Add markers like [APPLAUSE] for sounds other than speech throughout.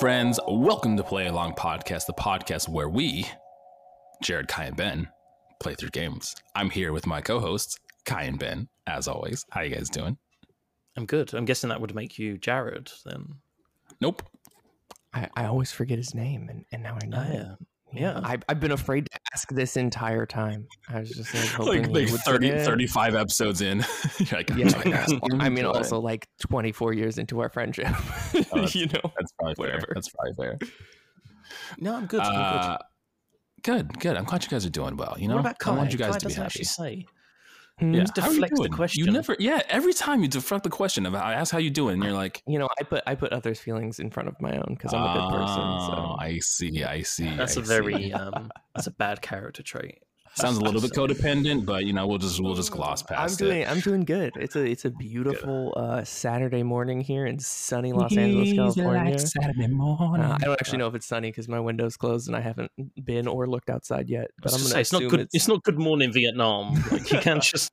Hello, friends. Welcome to Play Along Podcast, the podcast where we, Jared, Kai, and Ben, play through games. I'm here with my co-hosts, Kai and Ben, as always. How you guys doing? I'm good. I'm guessing that would make you Jared then. Nope. I, I always forget his name, and, and now I know. Oh, it. yeah. Yeah. I, I've been afraid to ask this entire time. I was just like, [LAUGHS] hoping Like, he like 30, 35 episodes in. [LAUGHS] Like, Yeah, "I'm ask him I mean, also like 24 years into our friendship. that's- [LAUGHS] you know, that's probably fair. whatever. That's probably fair. No, I'm good. I'm Uh, good, good. I'm glad you guys are doing well. You know, what about Kai? I want you guys Kai to be doesn't happy. Actually say. Yeah. Just How are you deflects the question. You never, yeah. Every time you deflect the question of I ask how you doing, and you're like, you know, I put I put others' feelings in front of my own because I'm a good person. "Oh, So I see, I see. That's a a very [LAUGHS] um, that's a bad character trait. Sounds a little bit codependent, but you know, we'll just we'll just gloss past I'm past doing it. I'm doing good. It's a it's a beautiful uh, Saturday morning here in sunny Los Angeles, California. Saturday Uh. I don't actually know if it's sunny because my window's closed and I haven't been or looked outside yet. But I'm gonna gonna say it's not good. It's, It's... not good morning Vietnam. Like you can't [LAUGHS] just.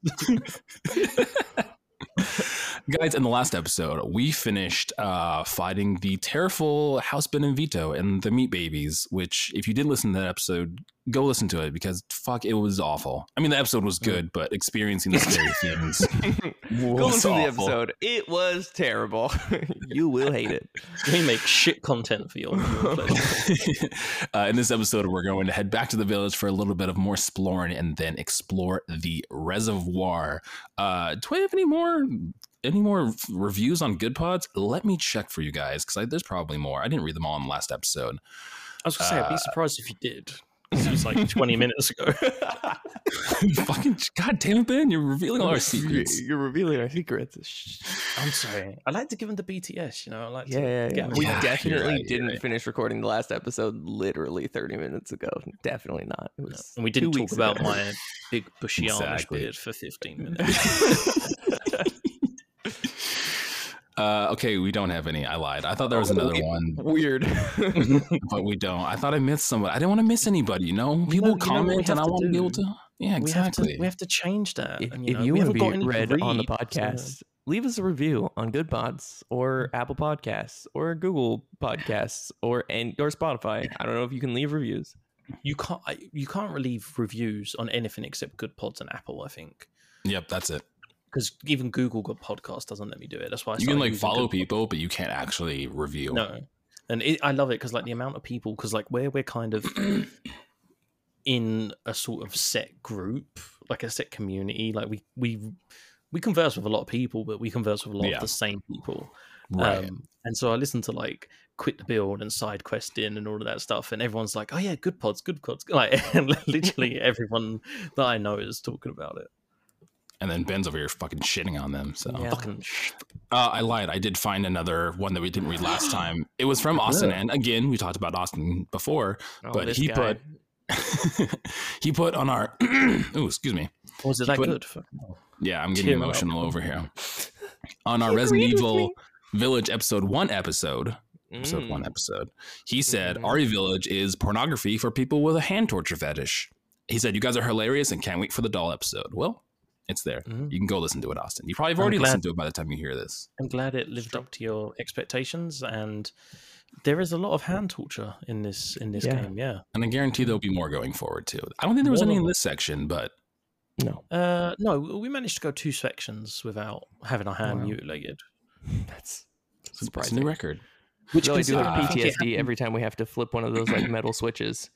[LAUGHS] Guys, in the last episode, we finished uh, fighting the terrible House Beneviento and the Meat Babies. Which, if you did listen to that episode, go listen to it because fuck, it was awful. I mean, the episode was good, but experiencing the scary [LAUGHS] things Going was through the episode, it was terrible. [LAUGHS] you will hate it. we make shit content for your, your [LAUGHS] uh, in this episode, we're going to head back to the village for a little bit of more exploring and then explore the reservoir. Uh, do I have any more any more reviews on Good Pods? Let me check for you guys because there's probably more. I didn't read them all in the last episode. I was gonna say I'd Uh, be surprised if you did It was like [LAUGHS] 20 minutes ago. [LAUGHS] Fucking god damn it, Ben! You're revealing all our secrets. You're revealing our secrets. I'm sorry. I like to give them the BTS. You know, I like to Yeah, yeah, yeah. We Yeah, definitely right, didn't right. finish recording the last episode literally 30 minutes ago. Definitely not. It was And we didn't talk about ago. my big bushy Amish Exactly. beard for 15 [LAUGHS] minutes. Uh, okay, we don't have any. I lied. I thought there was another Wait, one, [LAUGHS] Weird. [LAUGHS] but we don't. I thought I missed somebody. I didn't want to miss anybody. You know, people you know what we comment, and I to want to be able to. Yeah, we have to we have to change that. if, and, if know, you we want to haven't be got any read on the reads, podcast, leave us a review on Good Pods or Apple Podcasts or Google Podcasts or and or Spotify. I don't know if you can leave reviews. you can't you can't leave reviews on anything except Good Pods and Apple. I think Yep, that's it. Because even Google Good Podcast doesn't let me do it. That's why I You can like follow Pod- people, but you can't actually review. No, and it, I love it because like the amount of people because like where we're kind of [CLEARS THROAT] in a sort of set group, like a set community. Like we we we converse with a lot of people, but we converse with a lot Yeah. of the same people. Right. Um, and so I listen to like Quit the Build and Side Questing and all of that stuff, and everyone's like, "Oh yeah, good pods, good pods." [LAUGHS] Like, and [LAUGHS] literally everyone that I know is talking about it. And then Ben's over here fucking shitting on them. So Yeah. Fucking [LAUGHS] uh, I lied. I did find another one that we didn't read last [GASPS] time. It was from Austin, and again, we talked about Austin before, Oh, but he guy. put [LAUGHS] he put on our. [CLEARS THROAT] oh, excuse me. was it that put- good? Yeah, I'm getting Cheer up. emotional over here. [LAUGHS] On our Resident Evil. Village episode one episode, episode one Mm. episode, he said Mhm. RE Village is pornography for people with a hand torture fetish. He said you guys are hilarious and can't wait for the doll episode. Well, it's there. Mhm. You can go listen to it, Austin. You probably have already glad- listened to it by the time you hear this. I'm glad it lived up to your expectations, and there is a lot of hand torture in this in this Yeah. game. Yeah. And I guarantee there'll be more going forward too. I don't think there was More any in this section, but No, Uh, no, we managed to go two sections without having our hand Wow. mutilated. [LAUGHS] that's it's, it's a surprising. new record. Which really do have I think it PTSD happened- every time we have to flip one of those like metal switches.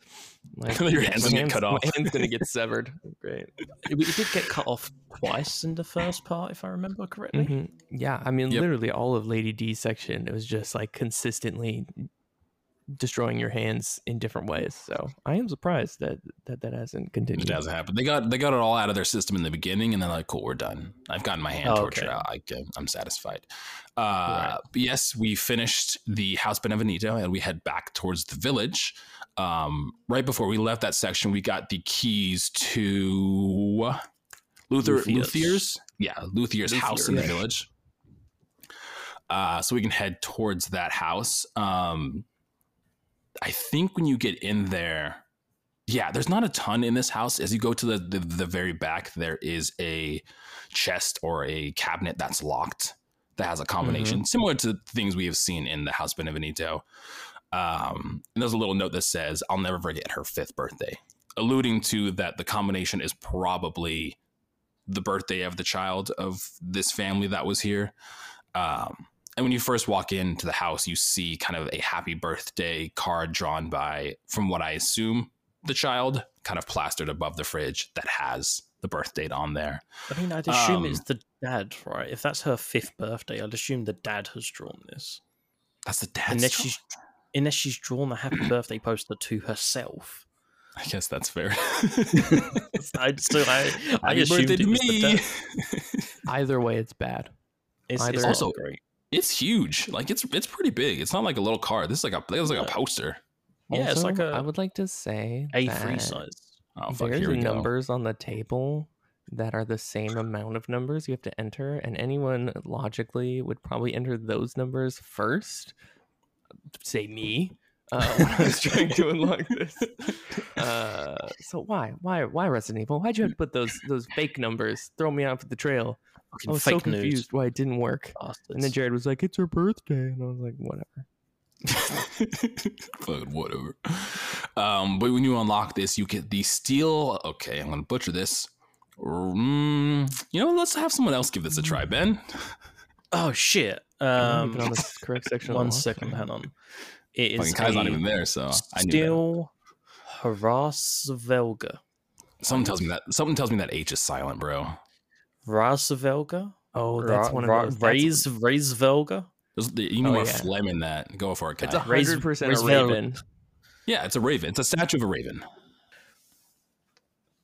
Like, [LAUGHS] Your hands my will get cut off. My hand's gonna get severed. Great. It, it did get cut off twice in the first part, if I remember correctly. Mhm. Yeah, I mean, Yep. literally all of Lady D's section, it was just like consistently destroying your hands in different ways. So I am surprised that that, that hasn't continued. It hasn't happened. They got they got it all out of their system in the beginning, and they're like, "Cool, we're done. I've gotten my hand Oh, torture okay. out. I, I'm satisfied." Uh, but yes, we finished the House Beneviento, and we head back towards the village. Um, right before we left that section, we got the keys to Luther Luthier's. Luthier's, yeah, Luthier's house in the village. Uh, so we can head towards that house. Um, I think when you get in there, yeah, there's not a ton in this house. As you go to the, the the very back, there is a chest or a cabinet that's locked that has a combination similar to things we have seen in the House Beneviento. Um, and there's a little note that says, "I'll never forget her fifth birthday," alluding to that the combination is probably the birthday of the child of this family that was here. Um, and when you first walk into the house, you see kind of a happy birthday card drawn by, from what I assume, the child, kind of plastered above the fridge that has the birth date on there. I mean, I'd assume Um, it's the dad, right? If that's her fifth birthday, I'd assume the dad has drawn this. That's the dad's. unless child. she's unless she's drawn a happy birthday poster to herself. I guess that's fair. [LAUGHS] [LAUGHS] I still I, I Happy assumed birthday it to was the me. dad. [LAUGHS] Either way, it's bad. It's, Either it's also Also- great. It's huge. Like it's it's pretty big. It's not like a little card. This is like a it's like a poster. Yeah, it's like a I would like to say A free size. Oh fuck! There's Here we go. numbers on the table that are the same amount of numbers you have to enter, and anyone logically would probably enter those numbers first. Say me. Uh, [LAUGHS] when I was trying to unlock this. Uh, so why, why, why Resident Evil? Why'd you have to put those those fake numbers? Throw me off the trail. I was fake so confused news. why it didn't work. Bastards. And then Jared was like, "It's her birthday," and I was like, "Whatever." [LAUGHS] Fucking whatever. Um, but when you unlock this, you get the steel. Okay, I'm gonna butcher this. Mm, you know, let's have someone else give this a try, Ben. [LAUGHS] oh shit. Can I Um, leave it on the [LAUGHS] correct section. of the one watch? second, hang on. It Fucking is Kai's not even there, so I knew that. steel Hrassvelga. Something tells me that something tells me that H is silent, bro. Hrassvelga? Oh, that's one of those. that's- Raise Raisvelga? There's, you need Oh, more yeah. phlegm in that. Go for it, Kai. It's a hundred percent a raise raven. yeah, it's a raven. It's a statue of a raven.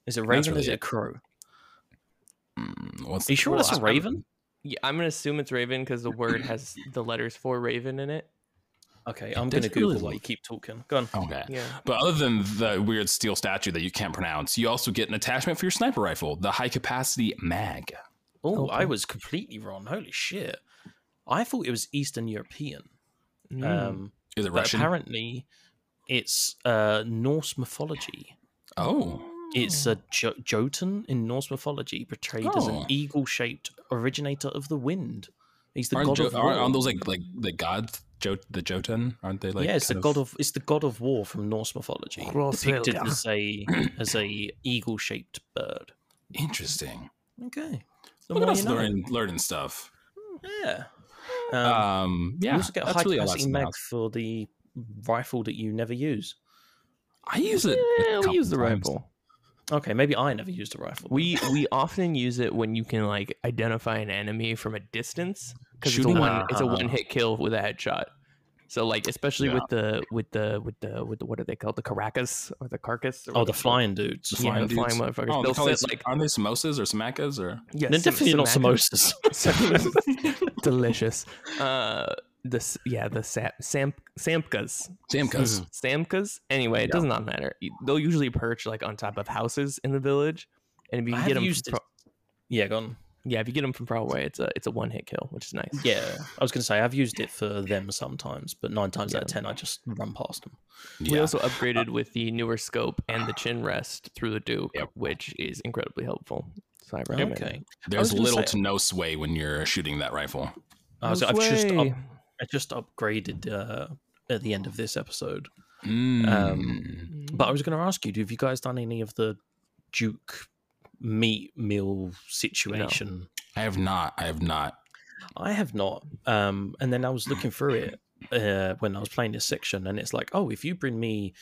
Is it Raven or is it a crow? Mm, what's Are you sure Well, that's a I- I'm- Raven? Yeah, I'm gonna assume it's raven because the word has the letters for raven in it. Okay, I'm gonna Google really while you keep talking. Go on. Okay. Yeah. But other than the weird steel statue that you can't pronounce, you also get an attachment for your sniper rifle, the high capacity mag. Oh, I was completely wrong. Holy shit. I thought it was Eastern European. Mm. Um, Is it Russian? apparently it's uh, Norse mythology. oh, It's a jo- Jotun in Norse mythology, portrayed as Oh. an eagle-shaped originator of the wind. He's the aren't, god Jo- of war. aren't, aren't those like like the gods, jo- the Jotun? Aren't they like? yeah, it's the kind god of it's the god of war from Norse mythology, depicted Hrothgar. as a [CLEARS THROAT] as a eagle-shaped bird. Interesting. Okay, the Look at us you know. learning learning stuff. Yeah. Um, Um, yeah, you also get a high really all capacity that's mag for the rifle that you never use. I use it. Yeah, we use the times. rifle. Okay, maybe I never used a rifle. We we often use it when you can like identify an enemy from a distance because it's a Shooting- one it's a Uh-huh. one hit kill with a headshot. So like especially Yeah. with the with the with the with the what are they called the Caracas or the carcass? Or oh, the flying dudes. The Yeah, flying the flying dudes. motherfuckers. Oh, They'll they call sit these- like aren't they samosas or samakas or? yeah, They're sam- definitely not samosas. [LAUGHS] [LAUGHS] [LAUGHS] delicious. Uh, the yeah the sam sam samkas Samkas. samkas. Anyway, it does not matter. They'll usually perch like on top of houses in the village, and if you I can get them, used it. yeah, go on. Yeah, if you get them from far away, it's a it's a one hit kill, which is nice. Yeah, I was going to say I've used it for them sometimes, but nine times out of ten I just run past them. We also upgraded with the newer scope and the chin rest through the Duke, Yep. which is incredibly helpful. So I recommend. Okay, There's gonna little say- to no sway when you're shooting that rifle. I was, No I've just up, I just upgraded uh, at the end of this episode. Mm. But I was going to ask you, have you guys done any of the Duke meat meal situation? I have not. I have not. I have not. Um, and then I was looking through it uh, when I was playing this section, and it's like, oh, if you bring me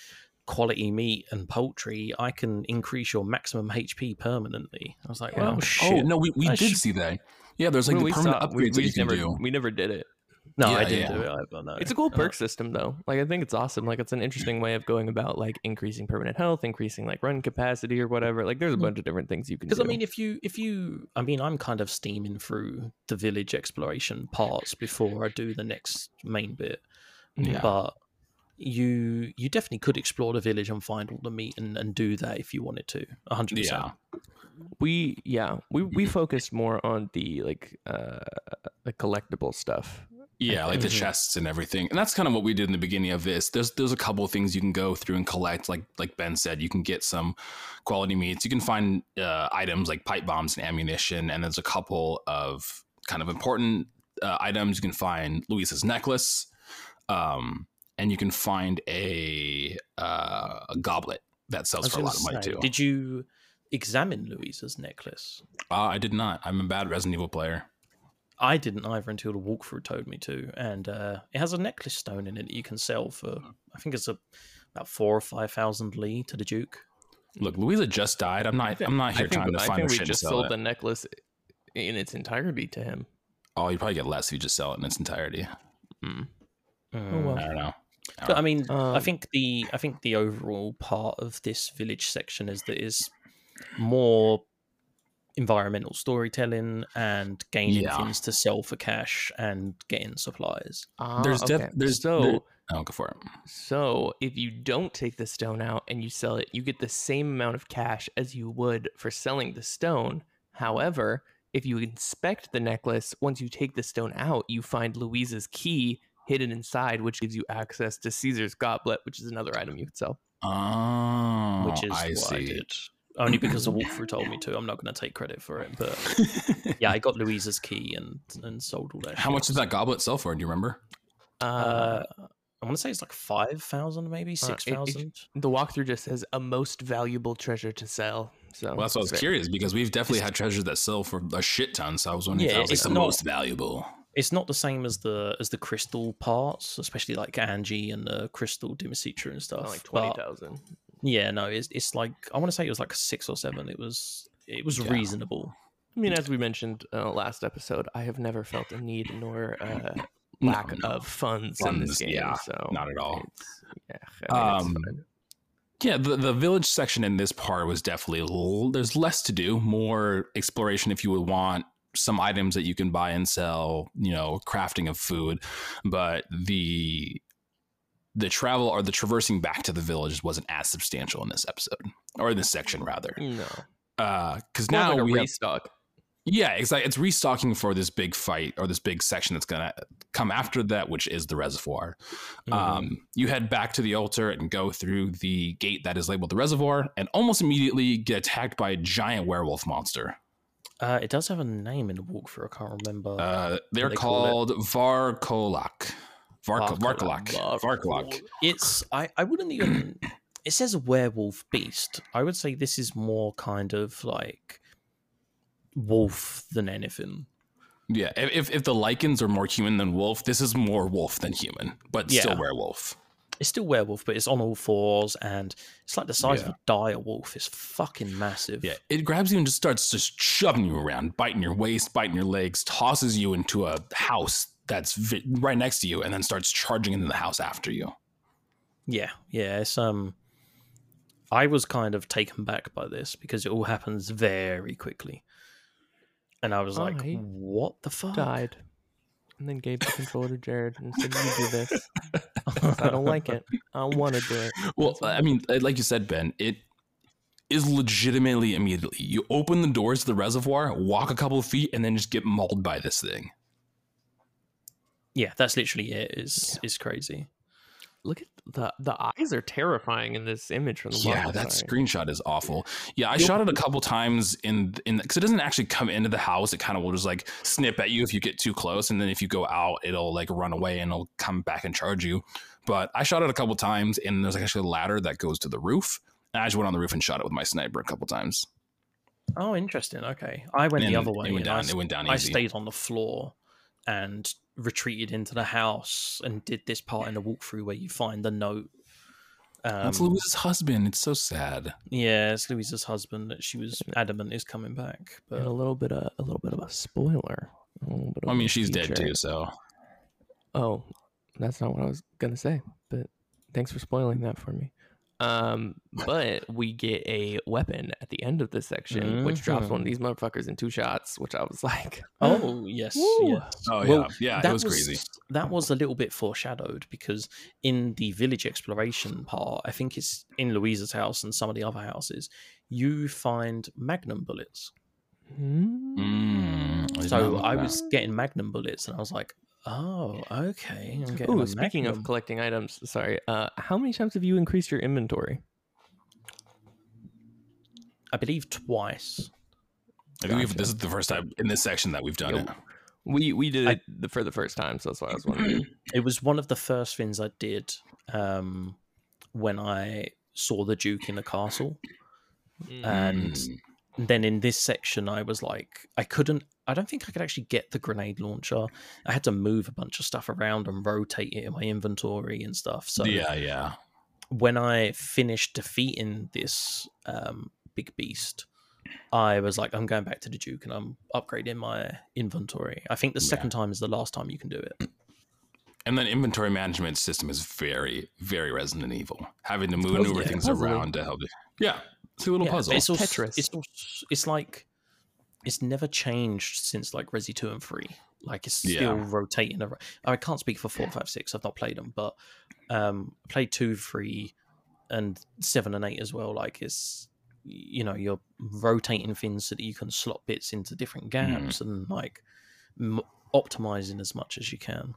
quality meat and poultry, I can increase your maximum HP permanently. I was like, well, Yeah. shit. Oh no, we, we I did sh- see that. Yeah, there's like When the permanent saw- upgrades we, we that you can never do. we never did it. No, Yeah, I didn't yeah. do it either. No. It's a cool Uh, perk system though. Like I think it's awesome. Like it's an interesting way of going about like increasing permanent health, increasing like run capacity or whatever. Like there's a Mhm. bunch of different things you can do. Because I mean, if you if you, I mean, I'm kind of steaming through the village exploration parts before I do the next main bit. Yeah. But you you definitely could explore the village and find all the meat and, and do that if you wanted to. hundred percent. Yeah. we yeah we we focused more on the like uh the collectible stuff. Yeah, like the Mhm. chests and everything. And that's kind of what we did in the beginning of this. There's there's a couple of things you can go through and collect. Like like Ben said, you can get some quality meats. You can find uh, items like pipe bombs and ammunition. And there's a couple of kind of important uh, items. You can find Luisa's necklace, um, and you can find a, uh, a goblet that sells for a lot of money say, too. Did you examine Luisa's necklace? uh, I did not. I'm a bad Resident Evil player. I didn't either until the walkthrough told me to, and uh, it has a necklace stone in it that you can sell for. I think it's a about four or five thousand Lee to the Duke. Look, Louisa just died. I'm not. I'm not here I think, trying to I find think her we shit just sell sold it. the necklace in its entirety to him. Oh, you probably get less if you just sell it in its entirety. Mm. Mm. well. I don't know. But I mean, I Um, think the I think the overall part of this village section is that is more environmental storytelling and gaining Yeah. things to sell for cash and getting supplies. Ah, There's def- there's- so there- Oh, go for it. so if you don't take the stone out and you sell it, you get the same amount of cash as you would for selling the stone. However, if you inspect the necklace, once you take the stone out, you find Louisa's key hidden inside, which gives you access to Caesar's goblet, which is another item you could sell. Oh, which is I what I see. did. Only because the [LAUGHS] walkthrough told me to. I'm not going to take credit for it, but [LAUGHS] yeah, I got Louisa's key and and sold all that. How shit. much does that goblet sell for? Do you remember? Uh, Uh, I want to say it's like five thousand, maybe it- six it- the walkthrough just says a most valuable treasure to sell. So Well, that's what I was so- curious because we've definitely had treasures that sell for a shit ton. So I was wondering if Yeah, that was like it's the not- most valuable. It's not the same as the as the crystal parts, especially like Angie and the crystal Dimitrescu and stuff. Oh, like but- twenty thousand. Yeah, no, it's it's like I want to say it was like six or seven. It was it was Yeah. reasonable. I mean, as we mentioned uh, last episode, I have never felt a need nor uh, lack No, no. of funds, in this game. yeah, so not at all. yeah, I mean, Um. Yeah, the, the village section in this part was definitely a little, there's less to do, more exploration if you would want some items that you can buy and sell, you know, crafting of food, but the the travel or the traversing back to the village wasn't as substantial in this episode or in this section rather. no. Uh cuz More now like we have restock. Yeah, it's like it's restocking for this big fight or this big section that's gonna come after that, which is the reservoir. Mhm. Um, you head back to the altar and go through the gate that is labeled the reservoir, and almost immediately get attacked by a giant werewolf monster. Uh, it does have a name in the walkthrough. I can't remember. Uh, they're they call called Varcolac. Vark-. Varcolac. Varcolac. It's I, I wouldn't even it says a werewolf beast. I would say this is more kind of like wolf than anything. Yeah, if if the Lycans are more human than wolf, this is more wolf than human, but still werewolf. It's still werewolf, but it's on all fours and it's like the size Yeah. of a dire wolf. It's fucking massive. Yeah, it grabs you and just starts just shoving you around, biting your waist, biting your legs, tosses you into a house that's vi- right next to you, and then starts charging into the house after you. Yeah, yeah. It's um I was kind of taken back by this because it all happens very quickly. And I was like, I what the fuck? Died. And then gave the controller to Jared and said, You do this." I don't like it. I don't want to do it. [LAUGHS] Well, I mean, uh, like you said, Ben, it is legitimately immediately. You open the doors to the reservoir, walk a couple of feet, and then just get mauled by this thing. Yeah, that's literally it. It's it's crazy. Look at the the eyes are terrifying in this image from the Yeah, that side. screenshot is awful. Yeah, I shot it a couple times in in because it doesn't actually come into the house. It kind of will just like snip at you if you get too close, and then if you go out, it'll like run away and it'll come back and charge you. But I shot it a couple times, and there's like actually a ladder that goes to the roof. And I just went on the roof and shot it with my sniper a couple times. Oh, interesting. Okay, I went the other way. It went and I down. It went down Easy. I stayed on the floor and retreated into the house and did this part in the walkthrough where you find the note. Um, That's Louise's husband. It's so sad. yeah, it's Louisa's husband that she was adamant is coming back. and a little bit of a little bit of a spoiler. A little of I mean, a she's dead too. So Oh, that's not what I was gonna say, but thanks for spoiling that for me. Um, but we get a weapon at the end of this section, which drops one of Mhm. these motherfuckers in two shots, which I was [LAUGHS] like, oh yes, yes. Oh yeah, Well, yeah, it that was crazy. That was a little bit foreshadowed because in the village exploration part, I think it's in Louisa's house and some of the other houses, you find magnum bullets. hmm? Mm, I So I was getting magnum bullets, and I was like, "Oh, okay." I'm getting Ooh, a speaking of collecting items, sorry, uh, how many times have you increased your inventory? I believe twice. I think Gotcha. this is the first time in this section that we've done Yo, it. We we did I- it the, for the first time, so that's why I was wondering. [CLEARS THROAT] It was one of the first things I did um, when I saw the Duke in the castle. And Mm. Then in this section, I was like, I couldn't. I don't think I could actually get the grenade launcher. I had to move a bunch of stuff around and rotate it in my inventory and stuff. So yeah, yeah. when I finished defeating this um, big beast, I was like, I'm going back to the Duke and I'm upgrading my inventory. I think the Yeah. second time is the last time you can do it. And then inventory management system is very, very Resident Evil. Having to maneuver yeah, things puzzling. around to help you. Yeah, it's a little Yeah, puzzle. It's, also, Tetris. it's also, it's like it's never changed since like Resi two and three. Like it's Yeah. still rotating. Around. I can't speak for four, five, six. I've not played them, but um, played two, three, and seven and eight as well. Like it's you know you're rotating things so that you can slot bits into different gaps and like m- optimizing as much as you can.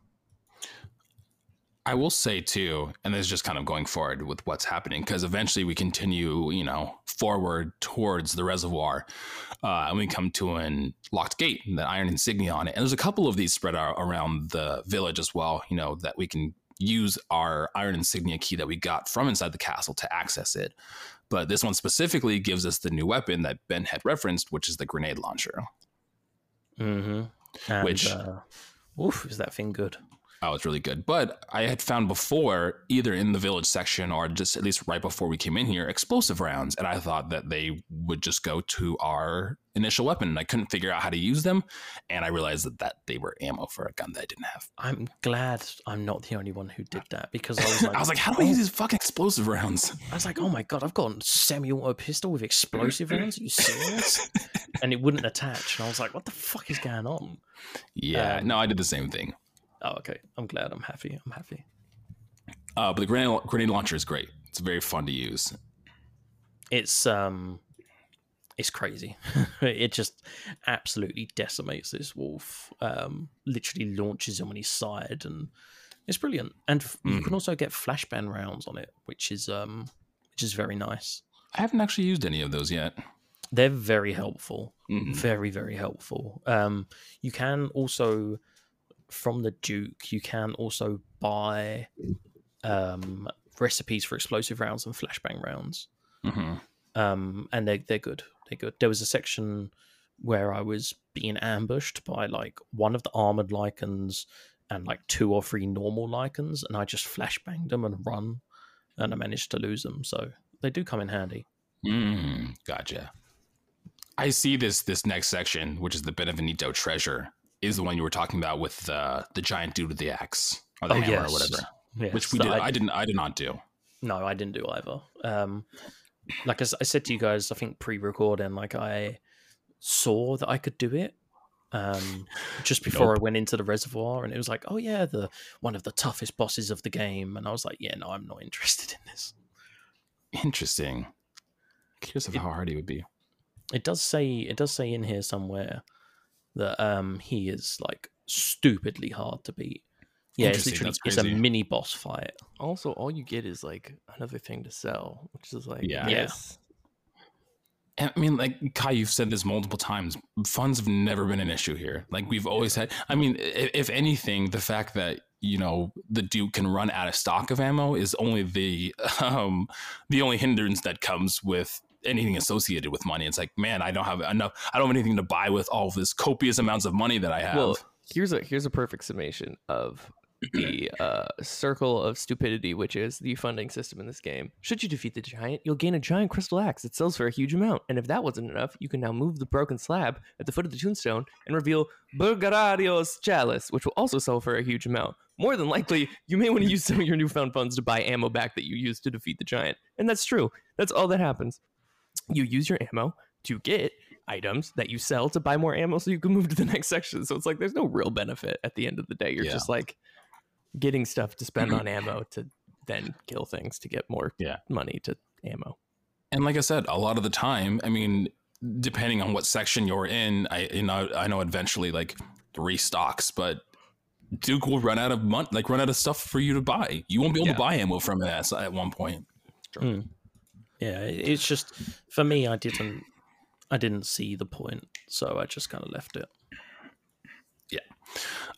I will say too, and this is just kind of going forward with what's happening because eventually we continue, you know, forward towards the reservoir, uh, and we come to an locked gate, and the iron insignia on it, and there's a couple of these spread out around the village as well. You know that we can use our iron insignia key that we got from inside the castle to access it, but this one specifically gives us the new weapon that Ben had referenced, which is the grenade launcher. Mm-hmm. And, Which- uh, oof, is that thing good? Oh, it's really good. But I had found before, either in the village section or just at least right before we came in here, explosive rounds. And I thought that they would just go to our initial weapon. And I couldn't figure out how to use them. And I realized that, that they were ammo for a gun that I didn't have. I'm glad I'm not the only one who did that because I was [LAUGHS] like, I was like, how do I use these fucking explosive rounds? I was like, oh my god, I've got a semi-auto pistol with explosive rounds. Are you serious? [LAUGHS] and it wouldn't attach, and I was like, what the fuck is going on? Yeah, Um, no, I did the same thing. Oh, okay. I'm glad. I'm happy. I'm happy. Uh, but the grenade, grenade launcher is great. It's very fun to use. It's um, it's crazy. [LAUGHS] it just absolutely decimates this wolf. Um, literally launches him on his side, and it's brilliant. And f- you Mm. can also get flashbang rounds on it, which is um, which is very nice. I haven't actually used any of those yet. They're very helpful. Mhm. very very helpful um you can also from the duke you can also buy um recipes for explosive rounds and flashbang rounds. Mhm. um and they they're good. They're good. There was a section where i was being ambushed by like one of the armored Lycans and like two or three normal Lycans, and i just flashbanged them and run and i managed to lose them. So they do come in handy. Mm, gotcha. I see this this next section, which is the Beneviento treasure, is the one you were talking about with the the giant dude with the axe or the Oh, hammer yes. or whatever. Yes, Which we that did. I- I, didn't. I did not do. No, I didn't do either. Um, like I said to you guys, I think pre-recording, like I saw that I could do it um, just before I went into the reservoir, and it was like, oh yeah, the one of the toughest bosses of the game, and I was like, yeah, no, I'm not [LAUGHS] interested in this. Interesting. Curious of It- how hard he would be. It does say, it does say in here somewhere that um, he is like stupidly hard to beat. Yeah, it's literally it's a mini boss fight. Also, all you get is like another thing to sell, which is like Yeah. Yeah. yes. I mean, like Kai, you've said this multiple times. Funds have never been an issue here. Like we've always had. I mean, if, if anything, the fact that you know the Duke can run out of stock of ammo is only the [LAUGHS] um the only hindrance that comes with anything associated with money. It's like, man, I don't have enough. I don't have anything to buy with all of this copious amounts of money that I have. Well, here's a here's a perfect summation of [CLEARS THROAT] the uh, circle of stupidity, which is the funding system in this game. Should you defeat the giant, you'll gain a giant crystal axe that sells for a huge amount. And if that wasn't enough, you can now move the broken slab at the foot of the tombstone and reveal Bulgarario's chalice, which will also sell for a huge amount. More than likely, you may want to use some of your newfound funds to buy ammo back that you used to defeat the giant. And that's true. That's all that happens. You use your ammo to get items that you sell to buy more ammo so you can [LAUGHS] move to the next section. So it's like there's no real benefit at the end of the day. You're Yeah. just like getting stuff to spend on [CLEARS THROAT] ammo to then kill things to get more Yeah. money to ammo. And like I said, a lot of the time, I mean, depending on what section you're in, I you know I know eventually like restocks, but Duke will run out of money, like run out of stuff for you to buy. You won't be able Yeah. to buy ammo from it at, one point. Mm. Yeah, it's just for me. I didn't, I didn't see the point, so I just kind of left it. Yeah.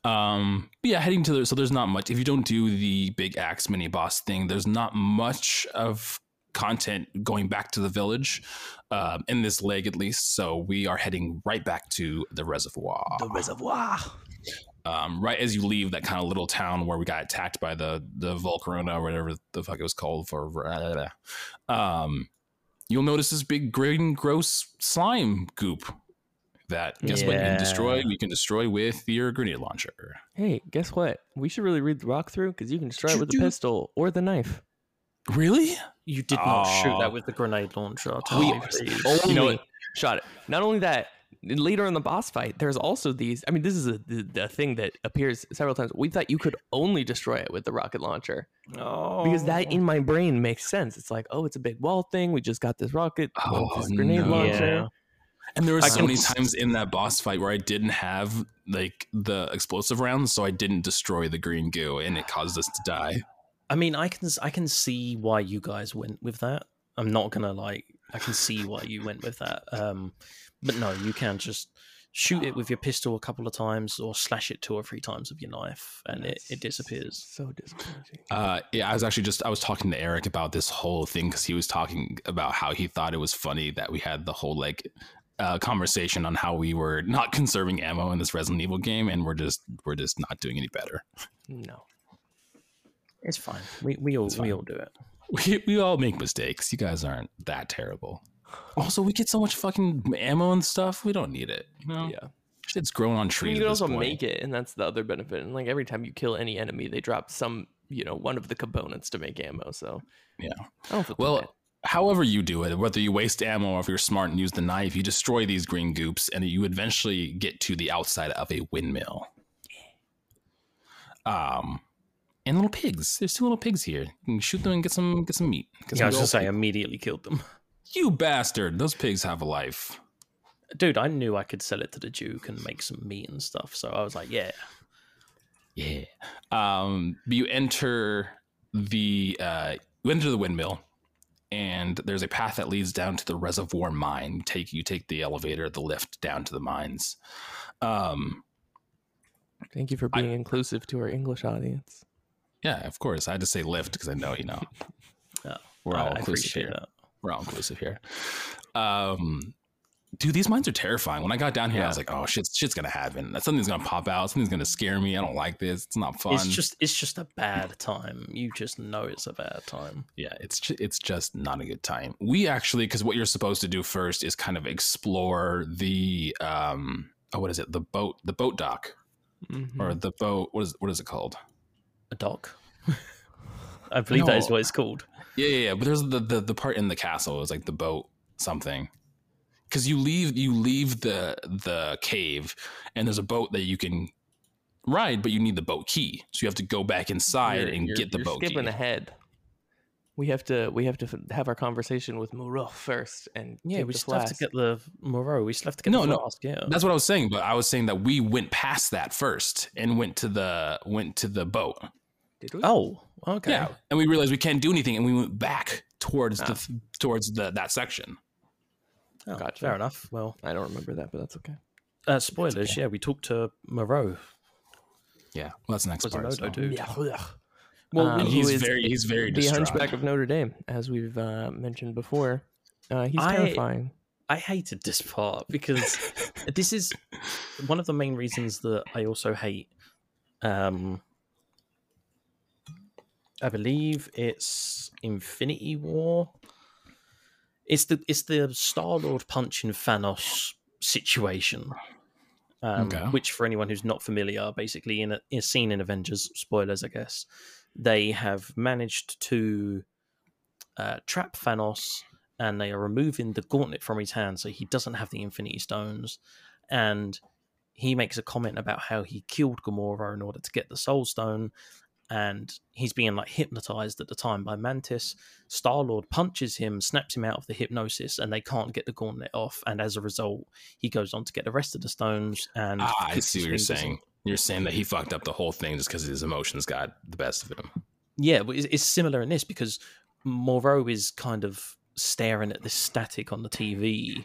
Um, but yeah, heading to the so there's not much. If you don't do the big axe mini boss thing, there's not much of content going back to the village um, in this leg at least. So we are heading right back to the reservoir. The reservoir. Um, right as you leave that kind of little town where we got attacked by the the Volcarona or whatever the fuck it was called for. Um, you'll notice this big green gross slime goop that guess what you can destroy Yeah. you can destroy with your grenade launcher Hey, guess what? We should really read the walkthrough because you can destroy it with the pistol or the knife. really You did not shoot that with the grenade launcher. We- Tell me, We only You know what? shot it. Not only that, later in the boss fight, there's also these. I mean, this is a, the, the thing that appears several times. We thought you could only destroy it with the rocket launcher Oh. because that oh. in my brain makes sense. It's like, oh, it's a big wall thing. We just got this rocket, Oh, this grenade no. launcher. Yeah. and there were so many times in that boss fight where i didn't have like the explosive rounds so i didn't destroy the green goo and it caused us to die I mean, I can I can see why you guys went with that. I'm not gonna like. I can see why you went with that. Um, but no, you can just shoot it with your pistol a couple of times, or slash it two or three times with your knife, and it, it disappears. So disappointing. uh yeah i was actually just i was talking to eric about this whole thing because he was talking about how he thought it was funny that we had the whole like uh, conversation on how we were not [LAUGHS] conserving ammo in this Resident Evil game, and we're just we're just not doing any better. No. It's fine. We we all It's we all do it. We, we all make mistakes. You guys aren't that terrible. Also, we get so much fucking ammo and stuff. We don't need it. You know, Yeah. shit's growing on trees. you can also point. make it, and that's the other benefit. And like every time you kill any enemy, they drop some, you know, one of the components to make ammo. So Yeah. I don't feel Well, however you do it, whether you waste ammo or if you're smart and use the knife, you destroy these green goops and you eventually get to the outside of a windmill. Um, and little pigs. There's two little pigs here. You can shoot them and get some get some meat. Get Yeah, I was just gold. saying, immediately killed them. You bastard! Those pigs have a life. Dude, I knew I could sell it to the Duke and make some meat and stuff. So I was like, yeah. Yeah. Um, you enter the uh, you enter the windmill, and there's a path that leads down to the reservoir mine. You take you take the elevator, the lift down to the mines. Um, Thank you for I- being inclusive to our English audience. Yeah, of course. I had to say lift because I know you know Yeah, [LAUGHS] we're all I inclusive here. that. We're all inclusive here. Um, dude, these mines are terrifying. When I got down here, I was like, oh shit, shit's gonna happen. Something's gonna pop out. Something's gonna scare me. I don't like this. It's not fun. It's just it's just a bad time. You just know it's a bad time. yeah it's ju- it's just not a good time we actually because what you're supposed to do first is kind of explore the um oh what is it the boat the boat dock Mhm. or the boat what is what is it called A dock. [LAUGHS] I believe that is what it's called. yeah yeah yeah but there's the the, the part in the castle it was like the boat something because you leave you leave the the cave and there's a boat that you can ride but you need the boat key so you have to go back inside You're- and you're- get the you're boat skipping key ahead. We have to we have to f- have our conversation with Moreau first, and Yeah, we the still have to get the Moreau. We still have to get No, the no. flask. Yeah. That's what I was saying, but I was saying that we went past that first and went to the went to the boat. Did we? Oh, okay. Yeah, and we realized we can't do anything, and we went back towards Ah. the towards the that section. Oh, Gotcha. Fair enough. Well, I don't remember that, but that's okay. uh, spoilers. Yeah, we talked to Moreau. Yeah, well, that's the next part. Quasimodo, so. dude. Yeah. Well, Um, And we- who he's is very he's very the distraught. Hunchback of Notre Dame, as we've uh, mentioned before. Uh, he's I- terrifying. I hated this part because [LAUGHS] this is one of the main reasons that I also hate. Um, I believe it's Infinity War. It's the it's the Star Lord punching Thanos situation. Um, Okay. Which, for anyone who's not familiar, basically in a, in a scene in Avengers, spoilers, I guess, they have managed to uh, trap Thanos and they are removing the gauntlet from his hand so he doesn't have the Infinity Stones. And he makes a comment about how he killed Gamora in order to get the Soul Stone. And he's being like hypnotized at the time by Mantis. Star Lord punches him, snaps him out of the hypnosis, and they can't get the gauntlet off. And as a result, he goes on to get the rest of the stones. And Ah, I see what you're saying. You're saying that he fucked up the whole thing just because his emotions got the best of him. Yeah, but it's, it's similar in this because Moreau is kind of staring at this static on the TV,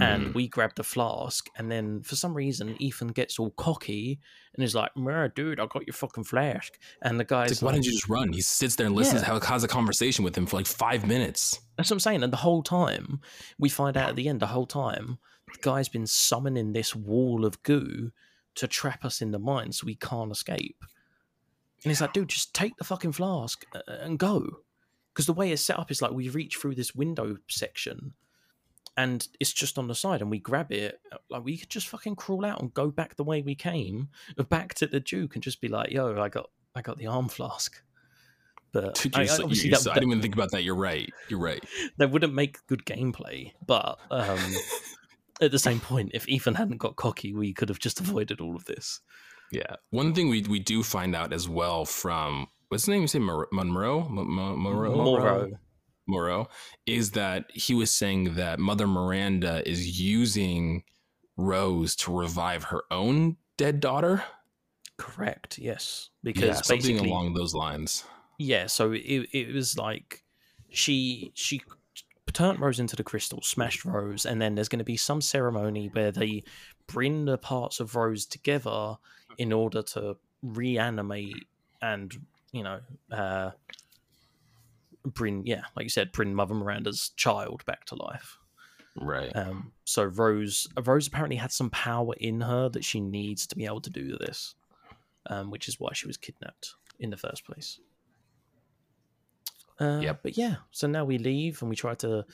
and Mm. we grab the flask, and then for some reason Ethan gets all cocky and is like, "Meh, "Dude, I got your fucking flask," and the guy's It's like, why like, didn't you just run? He sits there and listens, Yeah. has a conversation with him for like five minutes. That's what I'm saying. And the whole time, we find out at the end, the whole time, the guy's been summoning this wall of goo to trap us in the mine so we can't escape. And he's like, dude, just take the fucking flask uh, and go. Because the way it's set up is like we reach through this window section and it's just on the side and we grab it. uh, Like we could just fucking crawl out and go back the way we came, uh, back to the Duke and just be like, yo, I got I got the arm flask. But Dude, I, you're I- obviously you're that- so- I didn't even think about that. You're right. You're right. [LAUGHS] that wouldn't make good gameplay. But um, [LAUGHS] at the same point, if Ethan hadn't got cocky, we could have just [LAUGHS] avoided all of this. Yeah. One thing we we do find out as well from what's his name? You say Monroe Monroe? Mo- Mo- Moreau? Is that he was saying that Mother Miranda is using Rose to revive her own dead daughter. Correct. Yes, Yeah, because something along those lines. yeah. So it it was like she she turned Rose into the crystal, smashed Rose, and then there's going to be some ceremony where they bring the parts of Rose together in order to reanimate and you know uh bring yeah like you said bring mother miranda's child back to life Right. Um, so Rose, Rose apparently had some power in her that she needs to be able to do this, um, which is why she was kidnapped in the first place. Uh, Yep. But yeah, so now we leave and we try to.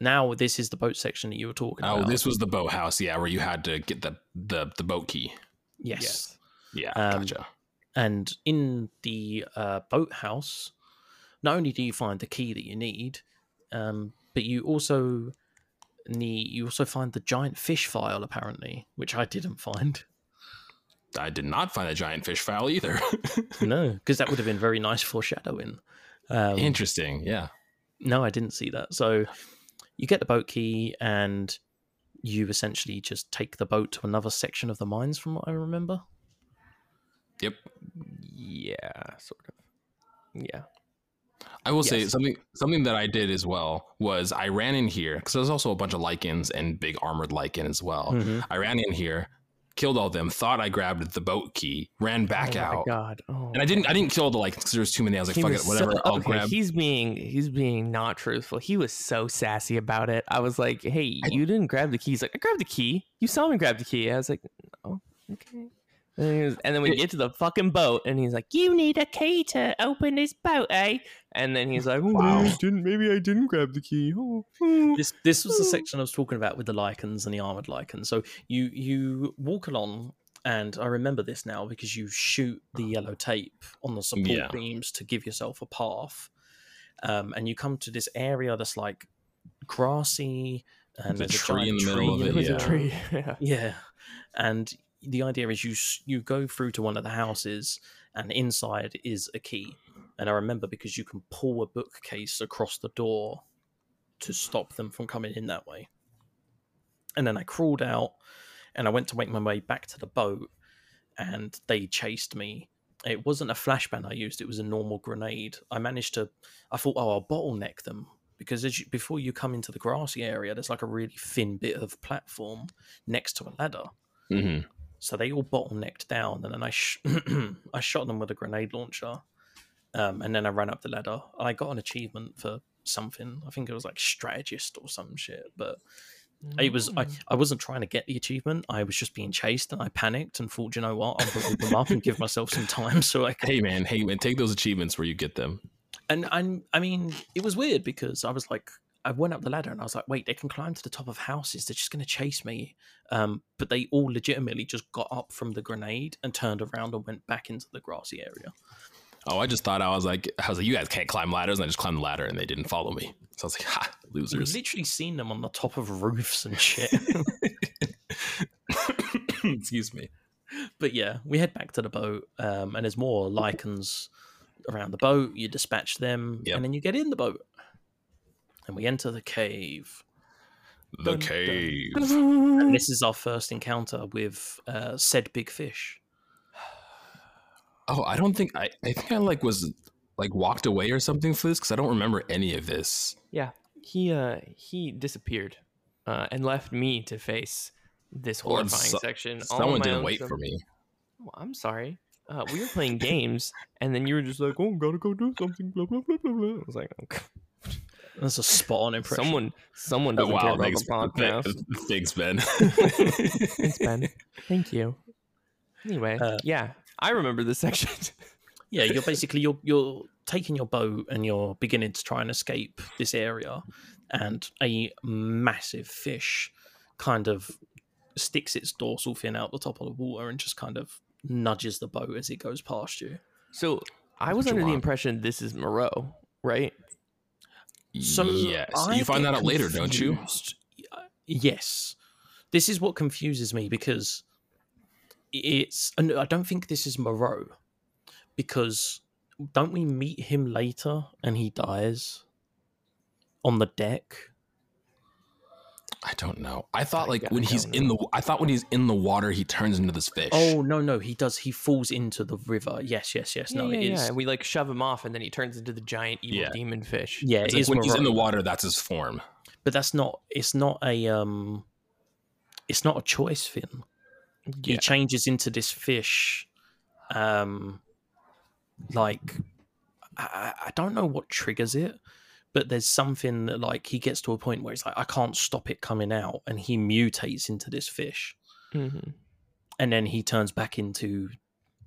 Now this is the boat section that you were talking about. Oh, about. this was the boathouse, yeah, where you had to get the the, the boat key. yes. Yeah, Um, gotcha. And in the uh, boathouse, not only do you find the key that you need, um, but you also need you also find the giant fish file apparently, which I didn't find. I did not find a giant fish file either. [LAUGHS] No, because that would have been very nice foreshadowing. Um, Interesting. Yeah. no, I didn't see that. So you get the boat key, and you essentially just take the boat to another section of the mines, from what I remember. Yep. Yeah, sort of. Yeah. I will say something something that I did as well was I ran in here because there's also a bunch of Lycans and big armored Lycan as well. Mhm. I ran in here, killed all of them, thought I grabbed the boat key, ran back out. oh out, my god. Oh. and I didn't. I didn't kill the Lycans because there was too many. I was like, He fuck was it, whatever. so- I'll okay, grab. He's being he's being not truthful. He was so sassy about it. I was like, "Hey, you didn't grab the key." He's like, "I grabbed the key. You saw me grab the key." I was like, "Oh, okay." And then, he was, and then we get to the fucking boat, and he's like, "You need a key to open this boat, eh?" And then he's like, oh, Wow. maybe I didn't. Maybe I didn't grab the key." Oh, oh." This this was the section I was talking about with the Lycans and the armored Lycans. So you you walk along, and I remember this now because you shoot the yellow tape on the support Yeah. beams to give yourself a path, um, and you come to this area that's like grassy and The there's a tree in the middle of tree it, It a yeah. tree. [LAUGHS] Yeah. yeah, and the idea is you you go through to one of the houses, and inside is a key. And I remember because you can pull a bookcase across the door to stop them from coming in that way. And then I crawled out, and I went to make my way back to the boat, and they chased me. It wasn't a flashbang I used; it was a normal grenade. I managed to. I thought, oh, I'll bottleneck them because as you, before you come into the grassy area, there's like a really thin bit of platform next to a ladder. Mhm. So they all bottlenecked down, and then I sh- [CLEARS THROAT] I shot them with a grenade launcher, um, and then I ran up the ladder. I got an achievement for something. I think it was like strategist or some shit. But it was I, I wasn't trying to get the achievement. I was just being chased, and I panicked and thought, you know what, I'll blow them up and give myself some time [LAUGHS] so I can. Hey man, hey man, take those achievements where you get them. And and I mean, it was weird because I was like, I went up the ladder and I was like, wait, they can climb to the top of houses. They're just going to chase me. Um, but they all legitimately just got up from the grenade and turned around and went back into the grassy area. Oh, I just thought I was like, I was like, you guys can't climb ladders, and I just climbed the ladder, and they didn't follow me. So I was like, ha, You've losers. literally seen them on the top of roofs and shit. [LAUGHS] Excuse me. but yeah, we head back to the boat, um, and there's more Lycans around the boat. You dispatch them, Yep. and then you get in the boat, and we enter the cave. The Dun, dun. cave. And this is our first encounter with uh, said big fish. Oh, I don't think I. I think I like was like walked away or something for this because I don't remember any of this. Yeah, he uh he disappeared uh, and left me to face this Well, horrifying so- section. all Someone my didn't wait stuff. for me. Well, I'm sorry. Uh, we were playing games, and then you were just like, "Oh, gotta go do something." Blah blah blah blah blah. I was like, okay. That's a spot on impression. "Someone, someone Oh, doesn't care wow, about thanks, the podcast." [LAUGHS] thanks, Ben. Thanks, Ben. Thank you. Anyway, Uh, yeah, I remember this section. [LAUGHS] yeah, you're basically you're you're taking your boat and you're beginning to try and escape this area, and a massive fish kind of sticks its dorsal fin out the top of the water and just kind of nudges the boat as it goes past you. so I was under the impression this is Moreau, right? So yes, I you find that out later, don't you? Yes, this is what confuses me because it's. and I don't think this is Moreau because don't we meet him later and he dies on the deck? I don't know. I thought like d- when I he's don't in the, I thought when he's in the water, he turns into this fish. Oh no, no, he does. He falls into the river. Yes, yes, yes. No, yeah, it yeah, is. yeah. And we like shove him off, and then he turns into the giant evil Yeah. demon fish. Yeah, It's it like is when he's in the water, that's his form. but that's not. It's not a um. It's not a choice, Finn. he changes into this fish um like I, I I don't know what triggers it but there's something that like he gets to a point where he's like i can't stop it coming out and he mutates into this fish Mhm. and then he turns back into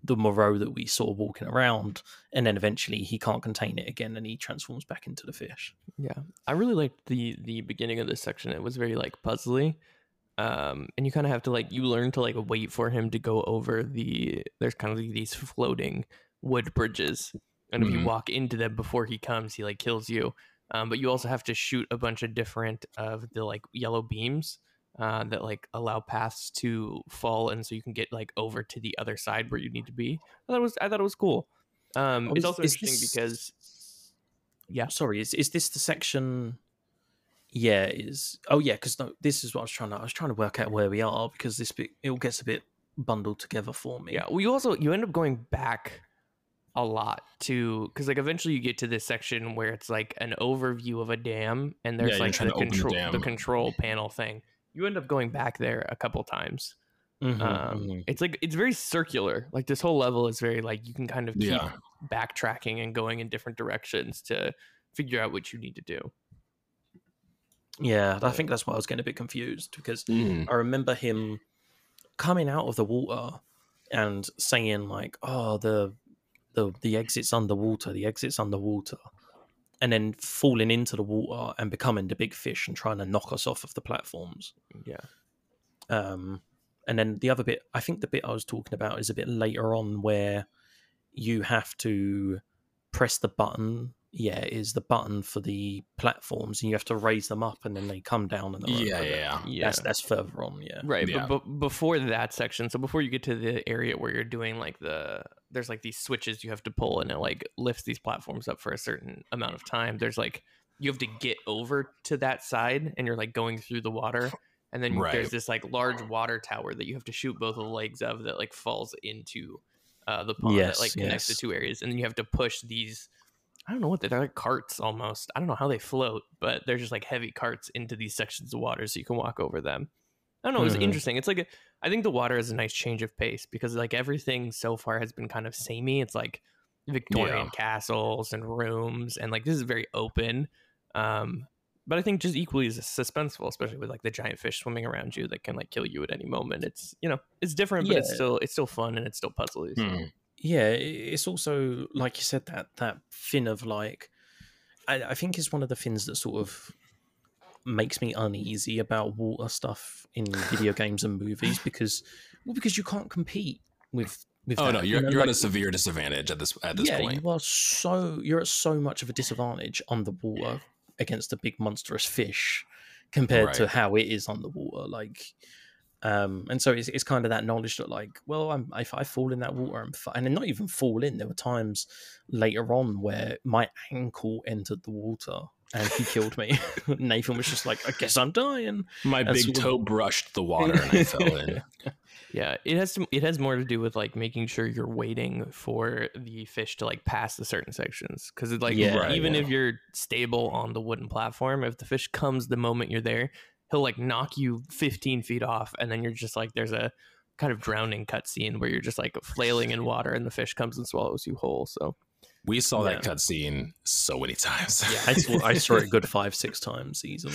the moreau that we saw walking around and then eventually he can't contain it again and he transforms back into the fish Yeah, I really liked the the beginning of this section. It was very like puzzly, um, and you kind of have to like you learn to like wait for him to go over the. There's kind of like these floating wood bridges, and if you Mhm. walk into them before he comes, he like kills you. Um, but you also have to shoot a bunch of different of the like yellow beams uh, that like allow paths to fall, and so you can get like over to the other side where you need to be. I thought it was I thought it was cool. Um, Oh, it's also interesting this- because yeah, sorry is, is this the section yeah is oh yeah because no, this is what i was trying to i was trying to work out where we are because this bit it all gets a bit bundled together for me Yeah. Well, you also you end up going back a lot to because like eventually you get to this section where it's like an overview of a dam and there's you're like the to open the control the, control [LAUGHS] panel thing. You end up going back there a couple times. Mhm, Um, mhm. It's like it's very circular. Like this whole level is very like you can kind of keep Yeah. backtracking and going in different directions to figure out what you need to do. yeah i think that's why i was getting a bit confused because Mm. i remember him coming out of the water and saying like oh the the the exit's underwater the exit's underwater and then falling into the water and becoming the big fish and trying to knock us off of the platforms Yeah. Um, and then the other bit, I think the bit I was talking about is a bit later on where you have to press the button. Yeah, is the button for the platforms, and you have to raise them up, and then they come down. And Yeah, yeah, yeah. Yeah. That's that's further on. Yeah, Right, Yeah. but, but before that section, so before you get to the area where you're doing like the there's like these switches you have to pull and it like lifts these platforms up for a certain amount of time. There's like you have to get over to that side and you're like going through the water and then Right. there's this like large water tower that you have to shoot both of the legs of that like falls into uh, the pond Yes, that like connects yes. the two areas and then you have to push these I don't know what they're, they're like carts almost. I don't know how they float, but they're just like heavy carts into these sections of water so you can walk over them. I don't know. It was Mhm. interesting. It's like a, I think the water is a nice change of pace because like everything so far has been kind of samey. It's like Victorian Yeah. castles and rooms, and like this is very open. Um, but I think just equally as suspenseful, especially with like the giant fish swimming around you that can like kill you at any moment. It's you know it's different, but it's still it's still fun and it's still puzzly. so- Mm. Yeah. It's also like you said that that fin of like, I, I think it's one of the fins that sort of makes me uneasy about water stuff in video [LAUGHS] games and movies because well because you can't compete with with Oh that, no, you you're know, you're at a severe disadvantage at this at this yeah, point. you are so you're at so much of a disadvantage on the water [SIGHS] against a big monstrous fish compared to how it is on the water Like, um, and so it's, it's kind of that knowledge that like, well, I'm if I fall in that water, I'm fine. And not even fall in. There were times later on where my ankle entered the water and he killed me. [LAUGHS] Nathan was just like, I guess I'm dying. My That's big what- toe brushed the water and I fell in. [LAUGHS] Yeah, it has to. It has more to do with like making sure you're waiting for the fish to like pass the certain sections because it's like Yeah, Right, even yeah. if you're stable on the wooden platform, if the fish comes the moment you're there, he'll like knock you 15 feet off, and then you're just like there's a kind of drowning cutscene where you're just like flailing in water, and the fish comes and swallows you whole. So We saw that cutscene so many [LAUGHS] times. Yeah, I saw, I saw it a good [LAUGHS] five, six times easily.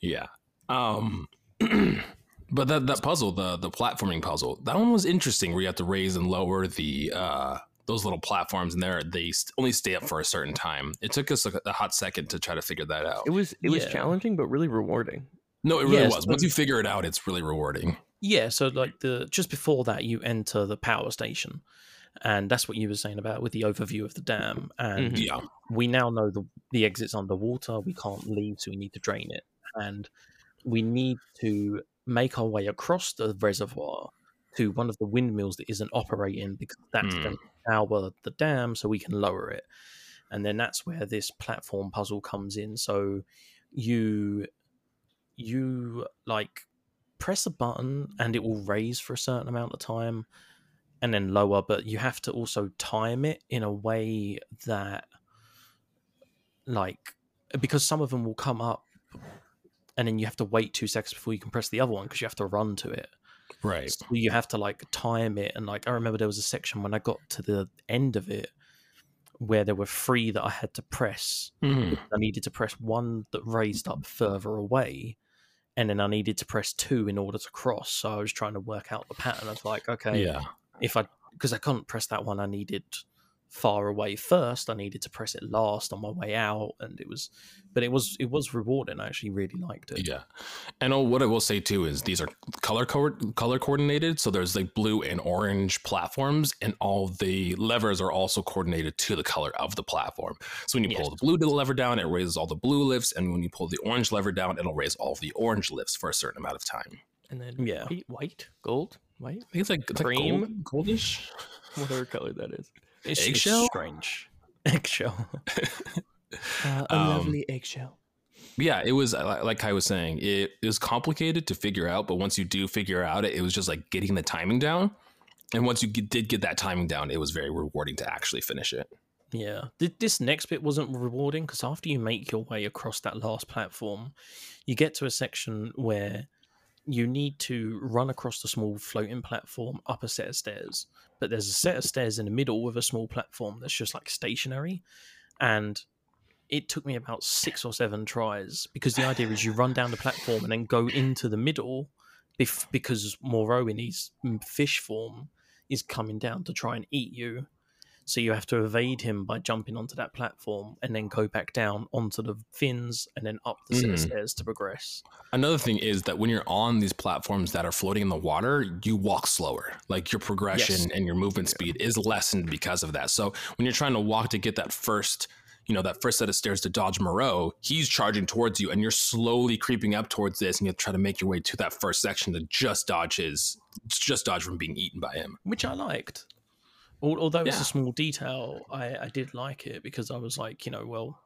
Yeah. Um [CLEARS THROAT] but that that puzzle, the the platforming puzzle, that one was interesting where you have to raise and lower the uh those little platforms and there they only stay up for a certain time. It took us a, a hot second to try to figure that out. it was it was challenging, but really rewarding. No, it really was. Once you figure it out, it's really rewarding. Yeah, so like the just before that, you enter the power station, and that's what you were saying about with the overview of the dam. And Mhm. Yeah. we now know the the exit's underwater. We can't leave, so we need to drain it, and we need to make our way across the reservoir to one of the windmills that isn't operating because that's going to power the dam, so we can lower it. And then that's where this platform puzzle comes in. So you you like press a button and it will raise for a certain amount of time and then lower but you have to also time it in a way that like because some of them will come up and then you have to wait two seconds before you can press the other one because you have to run to it Right. so you have to like time it and like i remember there was a section when i got to the end of it where there were three that i had to press Mhm. I needed to press one that raised up further away, and then I needed to press two in order to cross. So I was trying to work out the pattern of like, okay, Yeah. if I because I couldn't press that one, I needed far away first. I needed to press it last on my way out, and it was, but it was it was rewarding. I actually really liked it. Yeah, and oh, what I will say too is these are color co- color coordinated. So there's like blue and orange platforms, and all the levers are also coordinated to the color of the platform. So when you pull Yes. the blue lever down, it raises all the blue lifts, and when you pull the orange lever down, it'll raise all the orange lifts for a certain amount of time. And then Yeah. white, white, gold, white, I think it's like, it's like Cream? gold, goldish. [LAUGHS] whatever color that is. Eggshell? strange. [LAUGHS] Eggshell. [LAUGHS] Uh, a Um, lovely eggshell. Yeah, it was like I was saying, it, it was complicated to figure out, but once you do figure out it, it was just like getting the timing down. And once you get, did get that timing down, it was very rewarding to actually finish it. Yeah, this next bit wasn't rewarding because after you make your way across that last platform, you get to a section where you need to run across the small floating platform up a set of stairs. But there's a set of stairs in the middle with a small platform that's just like stationary. And it took me about six or seven tries because the idea is you run down the platform and then go into the middle bef- because Moreau in his mm, fish form is coming down to try and eat you. So you have to evade him by jumping onto that platform and then go back down onto the fins and then up the set of Mhm. stairs to progress. Another thing is that when you're on these platforms that are floating in the water, you walk slower. Like your progression Yes. and your movement speed is lessened because of that. So when you're trying to walk to get that first, you know, that first set of stairs to dodge Moreau, he's charging towards you and you're slowly creeping up towards this and you try to make your way to that first section to just dodge his just dodge from being eaten by him. which I liked. Al- Although it's Yeah. a small detail, I, I did like it because I was like, you know, well,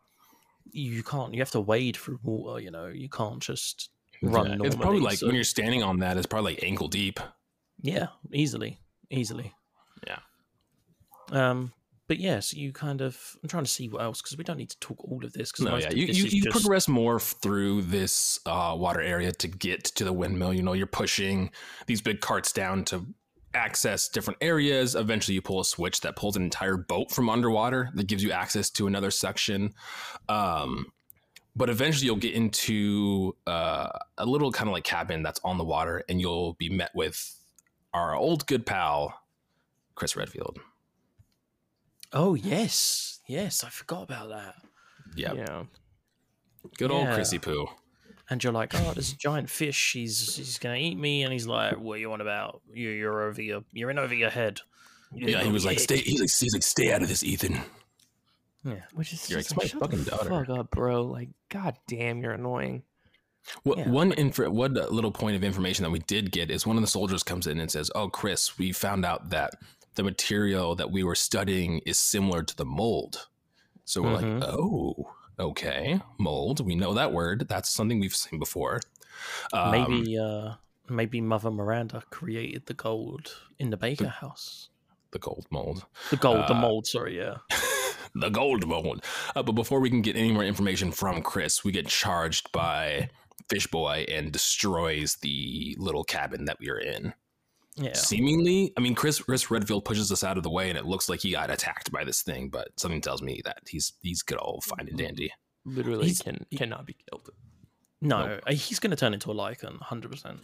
you can't. You have to wade through water. You know, you can't just run. Yeah, normally, it's probably like so- when you're standing on that, it's probably like ankle deep. yeah, easily, easily. Yeah. Um, but yes, you kind of. I'm trying to see what else because we don't need to talk all of this because No, yeah, you, you, you progress more through this uh, water area to get to the windmill. You know, you're pushing these big carts down to access different areas. Eventually, you pull a switch that pulls an entire boat from underwater that gives you access to another section. Um, but eventually, you'll get into uh, a little kind of like cabin that's on the water, and you'll be met with our old good pal, Chris Redfield. Oh yes, yes, I forgot about that. Yep. Yeah. Good old Yeah. Chrissy Poo. And you're like, oh, there's a giant fish. He's he's gonna eat me. And he's like, what are you on about? You you're over your you're in over your head. You're Yeah, he was like, head." stay. He's like, he's like, stay out of this, Ethan. Yeah. Which is You're just like, like, "My fucking daughter." fuck up, bro. Like, god damn, you're annoying. What Yeah. one inf- one little point of information that we did get is one of the soldiers comes in and says, "Oh, Chris, we found out that the material that we were studying is similar to the mold." So we're Mhm. like, "Oh, okay, mold. We know that word. That's something we've seen before." Um, maybe uh maybe Mother Miranda created the gold in the Baker house. the gold mold. The gold, the Uh, mold. Sorry, yeah. [LAUGHS] the gold mold. Uh, but before we can get any more information from Chris, we get charged by Fish Boy and destroys the little cabin that we are in. Yeah. Seemingly, I mean, Chris Chris Redfield pushes us out of the way, and it looks like he got attacked by this thing. But something tells me that he's he's good all fine and dandy. Literally He's- can he- cannot be killed. No, uh, he's going to turn into a Lycan, hundred percent.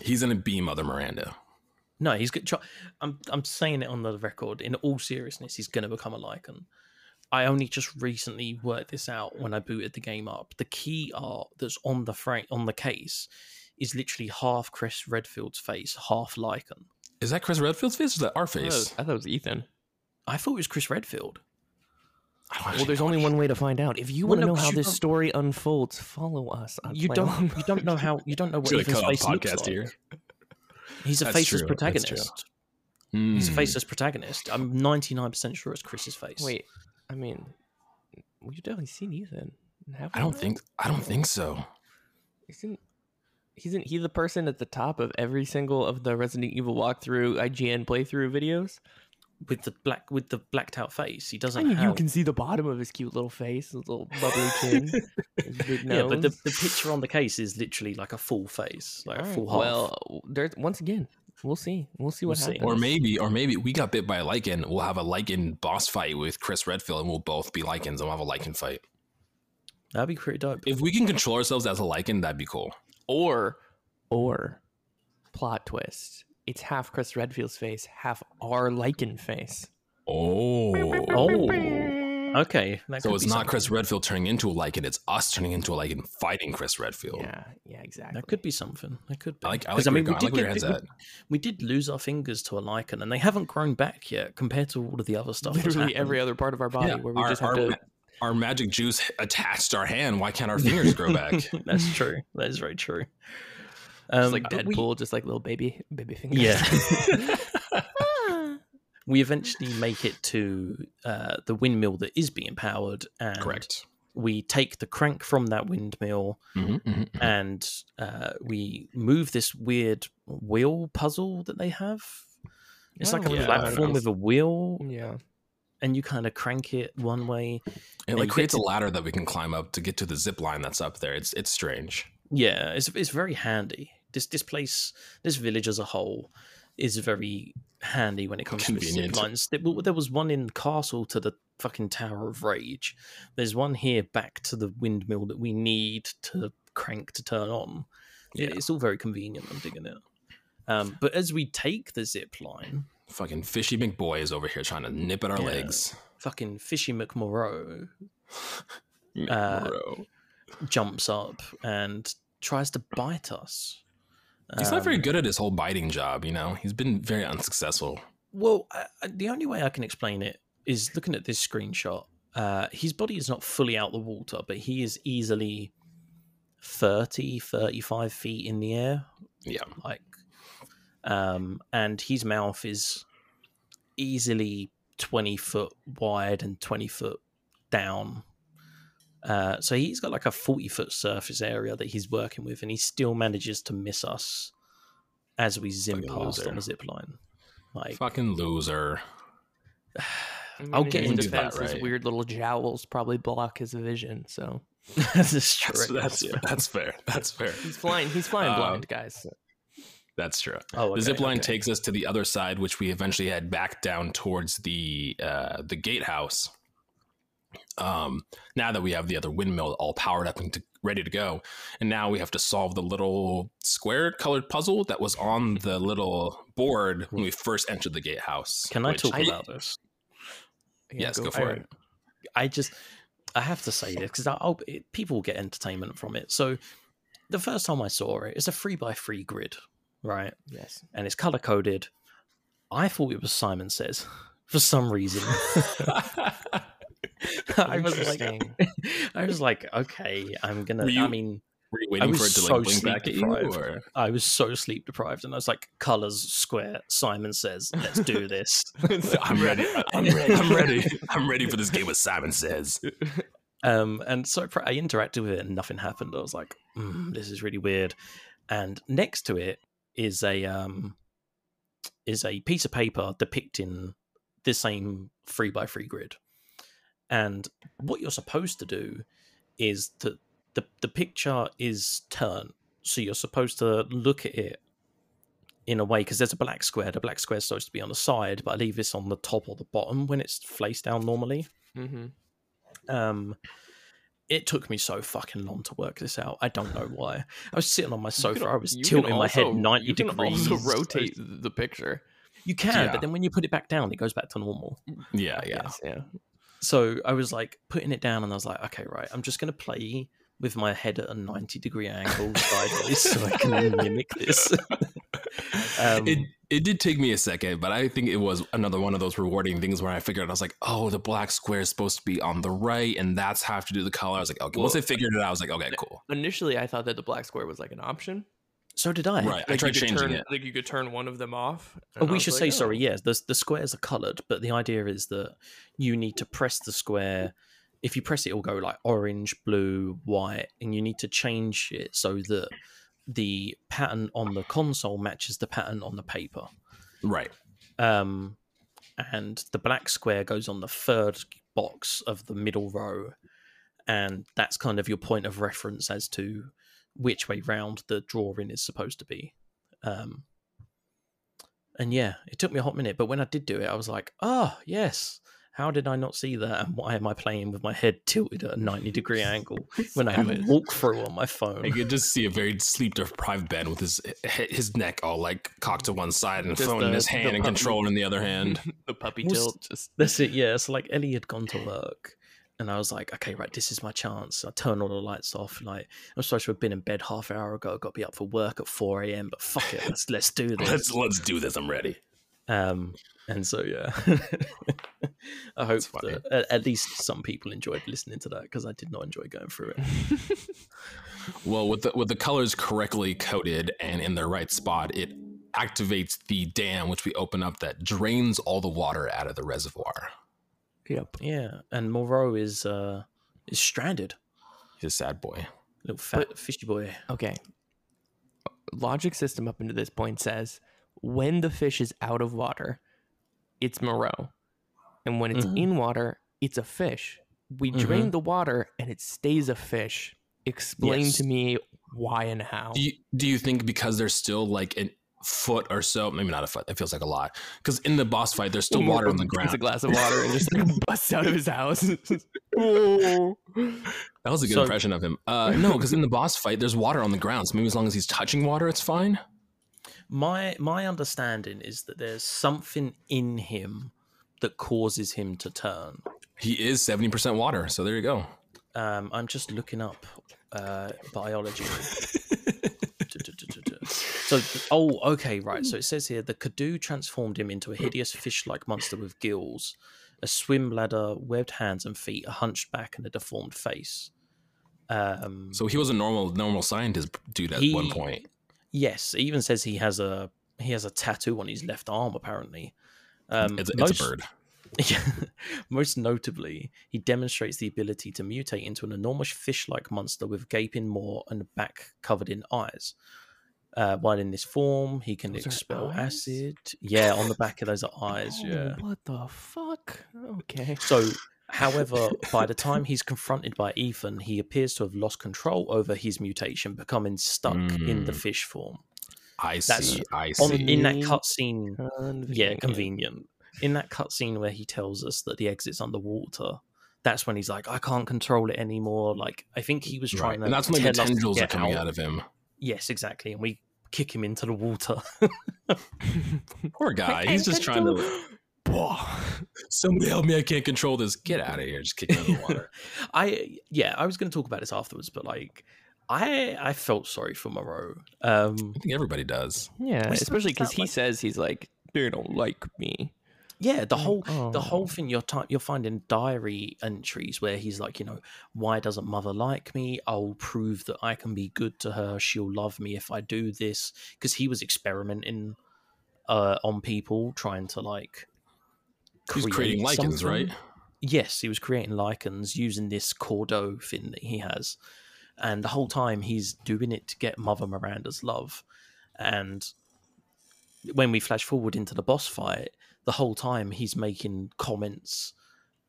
He's gonna be Mother Miranda. No, he's good. I'm I'm saying it on the record. In all seriousness, he's going to become a Lycan. I only just recently worked this out when I booted the game up. The key art that's on the frame on the case is literally half Chris Redfield's face, half Lycan. Is that Chris Redfield's face or is that our I thought, face? was, I thought it was Ethan. I thought it was Chris Redfield. Well, there's only one way to find out. If you Well, want to no, know how this don't- story unfolds, follow us. You don't [LAUGHS] you don't know how you don't know what Should Ethan's face looks like. here. He's a That's faceless true, that's true. protagonist. He's a faceless protagonist. I'm 99% sure it's Chris's face. Wait, I mean, we've definitely seen Ethan. Have I don't not? think I don't think so. Isn't isn't he the person at the top of every single of the Resident Evil walkthrough IGN playthrough videos? with the black with the blacked out face, he doesn't mean, have. you can see the bottom of his cute little face, his little bubbly [LAUGHS] chin, his big nose. Yeah, but the, the picture on the case is literally like a full face, like a Alright, full half. Well, there's once again, we'll see. We'll see what We'll see. happens. Or maybe, or maybe we got bit by a Lycan. We'll have a Lycan boss fight with Chris Redfield, and we'll both be Lycans, and we'll have a Lycan fight. That'd be pretty dope. If we can control ourselves as a Lycan, that'd be cool. Or or plot twist. It's half Chris Redfield's face, half our Lycan face. Oh, Oh, okay. So it's not something. Chris Redfield turning into a Lycan; it's us turning into a Lycan fighting Chris Redfield. Yeah, yeah, exactly. That could be something. That could be. I like, I 'Cause, like, where you're going. I like get- we, we did lose our fingers to a Lycan, and they haven't grown back yet compared to all of the other stuff. that's literally every other part of our body Yeah, where we our, just have our, to. Ma- our magic juice attached our hand. Why can't our fingers grow back? [LAUGHS] That's true. That is very true. Just Um, like but we- Deadpool, just like little baby baby fingers. Yeah. [LAUGHS] we eventually make it to uh, the windmill that is being powered, and Correct. we take the crank from that windmill Mhm, mhm, mhm. and uh, we move this weird wheel puzzle that they have. It's I like a don't know what that platform with a wheel, yeah. And you kind of crank it one way. It like creates a ladder that we can climb up to get to the zip line that's up there. It's it's strange. Yeah, it's it's very handy. This this place, this village as a whole, is very handy when it comes to zip lines. There was one in Castle to the fucking Tower of Rage. There's one here back to the windmill that we need to crank to turn on. Yeah. It's all very convenient. I'm digging it. Um, but as we take the zip line, Fucking fishy McBoy is over here trying to nip at our Yeah. legs. fucking Fishy [LAUGHS] McMorrow Uh, jumps up and tries to bite us. He's not very Um, good at his whole biting job, you know? He's been very unsuccessful. Well, I, I- the only way I can explain it is looking at this screenshot. Uh, his body is not fully out the water, but he is easily 30, 35 feet in the air. Yeah. Like, um, and his mouth is easily 20 foot wide and 20 foot down. Uh, so he's got like a 40 foot surface area that he's working with, and he still manages to miss us as we zim Fucking past loser. on the zip line. Like, Fucking loser. [SIGHS] I mean, I'll get his into that, defense, his weird little jowls probably block his vision. So [LAUGHS] that's true. That's, that's, that's fair. That's fair. he's flying. He's flying Um, blind, guys. That's true. Oh, the zip line okay. takes us to the other side, which we eventually head back down towards the uh, the gatehouse. Um, now that we have the other windmill all powered up and to, ready to go, and now we have to solve the little square colored puzzle that was on the little board when we first entered the gatehouse. Can I talk I- about this? Yeah, yes, go for it. I just, I have to say this because I'll, it, people get entertainment from it. So, the first time I saw it, it's a three by three grid, right? Yes. And it's color coded. I thought it was Simon Says [LAUGHS] for some reason. [LAUGHS] I was like, [LAUGHS] I was like, okay, I'm gonna. You- I mean, Were you I waiting was for it to so like blink back at you? sleep-deprived. Or? I was so sleep deprived, and I was like, colors square. Simon Says, let's do this. I'm ready. I'm ready. I'm ready. I'm ready for this game. What Simon says. Um, and so I interacted with it and nothing happened. I was like, mm, this is really weird. And next to it is a um, is a piece of paper depicting the same three by three grid. And what you're supposed to do is that the the picture is turned, so you're supposed to look at it in a way because there's a black square. The black square is supposed to be on the side, but I leave this on the top or the bottom when it's face down normally. Mm-hmm. Um, it took me so fucking long to work this out. I don't know why. I was sitting on my sofa. I was tilting my head ninety you can degrees. Also [LAUGHS] rotate the picture. You can, Yeah. but then when you put it back down, it goes back to normal. Yeah, yeah. Yes, yeah. So I was like putting it down, and I was like, okay, right, I'm just gonna play with my head at a ninety degree angle sideways, so I can [LAUGHS] mimic this. [LAUGHS] um, it it did take me a second, but I think it was another one of those rewarding things where I figured out I was like, oh, the black square is supposed to be on the right, and that's how to do the color. I was like, okay. Once I figured it out, I was like, okay, cool. Initially, I thought that the black square was like an option. so did I. Right. I tried you changing turn, it. Like you could turn one of them off. Oh, we should like, say sorry. oh. Yes, the the squares are coloured, but the idea is that you need to press the square. If you press it, it'll go like orange, blue, white, and you need to change it so that the pattern on the console matches the pattern on the paper. Right. Um, and the black square goes on the third box of the middle row, and that's kind of your point of reference as to which way round the drawing is supposed to be. Um, and yeah, it took me a hot minute, but when I did do it, I was like, "Oh yes, how did I not see that? And why am I playing with my head tilted at a ninety degree angle [LAUGHS] when I have a Savage. walkthrough on my phone?" I could just see a very sleep deprived Ben with his his neck all like cocked to one side and a Just phone in his the hand and puppy- control in the other [LAUGHS] hand. the puppy Was- tilt just That's it, yeah. So like Ellie had gone to work and I was like, okay, right, this is my chance. I turn all the lights off. Like I'm supposed to have been in bed half an hour ago. I've got to be up for work at four AM, but fuck it, let's let's do [LAUGHS] this. let's let's do this. I'm ready. Um and so yeah. [LAUGHS] I hope that at, at least some people enjoyed listening to that because I did not enjoy going through it. [LAUGHS] Well, with the with the colors correctly coded and in the right spot, it activates the dam which we open up that drains all the water out of the reservoir. Yep. Yeah. And Moreau is uh is stranded. He's a sad boy. Little fat fishy boy. Okay. Logic system up until this point says when the fish is out of water, it's Moreau. And when it's Mhm. in water, it's a fish. We drain the water and it stays a fish. Explain Yes. to me why and how. Do you, do you think because there's still like a foot or so, maybe not a foot, it feels like a lot. Because in the boss fight, there's still water on the Drinks a glass of water and just like [LAUGHS] busts out of his house. [LAUGHS] That was a good So- impression of him. Uh, no, because in the boss fight, there's water on the ground. So maybe as long as he's touching water, it's fine. My my understanding is that there's something in him that causes him to turn. He is 70% water. So there you go. Um, I'm just looking up uh, biology. [LAUGHS] so, oh, okay, right. So it says here the Cadou transformed him into a hideous fish-like monster with gills, a swim bladder, webbed hands and feet, a hunched back, and a deformed face. Um, So he was a normal normal scientist dude at one point. Yes, it even says he has a he has a tattoo on his left arm. Apparently, um, It's, it's most- a bird. [LAUGHS] Most notably, he demonstrates the ability to mutate into an enormous fish like monster with gaping maw and back covered in eyes. Uh, while in this form, he can Those expel acid. Yeah, on the back of those are [LAUGHS] eyes. Oh, Yeah. What the fuck? Okay. So, however, by the [LAUGHS] time he's confronted by Ethan, he appears to have lost control over his mutation, becoming stuck in the Mm. fish form. I That's see. I On, see. in that cutscene, yeah, Convenient. In that cutscene where he tells us that the exit's underwater, that's when he's like, I can't control it anymore. Like, I think he was Right. trying to. And that's when the tendrils are coming out of him. Yes, exactly. And we kick him into the water. [LAUGHS] Poor guy. [LAUGHS] He's just trying to. Somebody help me! I can't control this. Get out of here! Just kick him in the water. [LAUGHS] I yeah, I was going to talk about this afterwards, but like, I I felt sorry for Moreau. Um, I think everybody does. Yeah, especially because he like- says he's like, they don't like me. yeah, the Like, whole the oh. whole thing you're ty- you're finding diary entries where he's like, you know, why doesn't mother like me? I'll prove that I can be good to her. She'll love me if I do this. Because he was experimenting uh, on people, trying to like. He's creating Lycans, something. right? Yes, he was creating Lycans using this Cordo thing that he has, and the whole time he's doing it to get Mother Miranda's love. And when we flash forward into the boss fight, the whole time he's making comments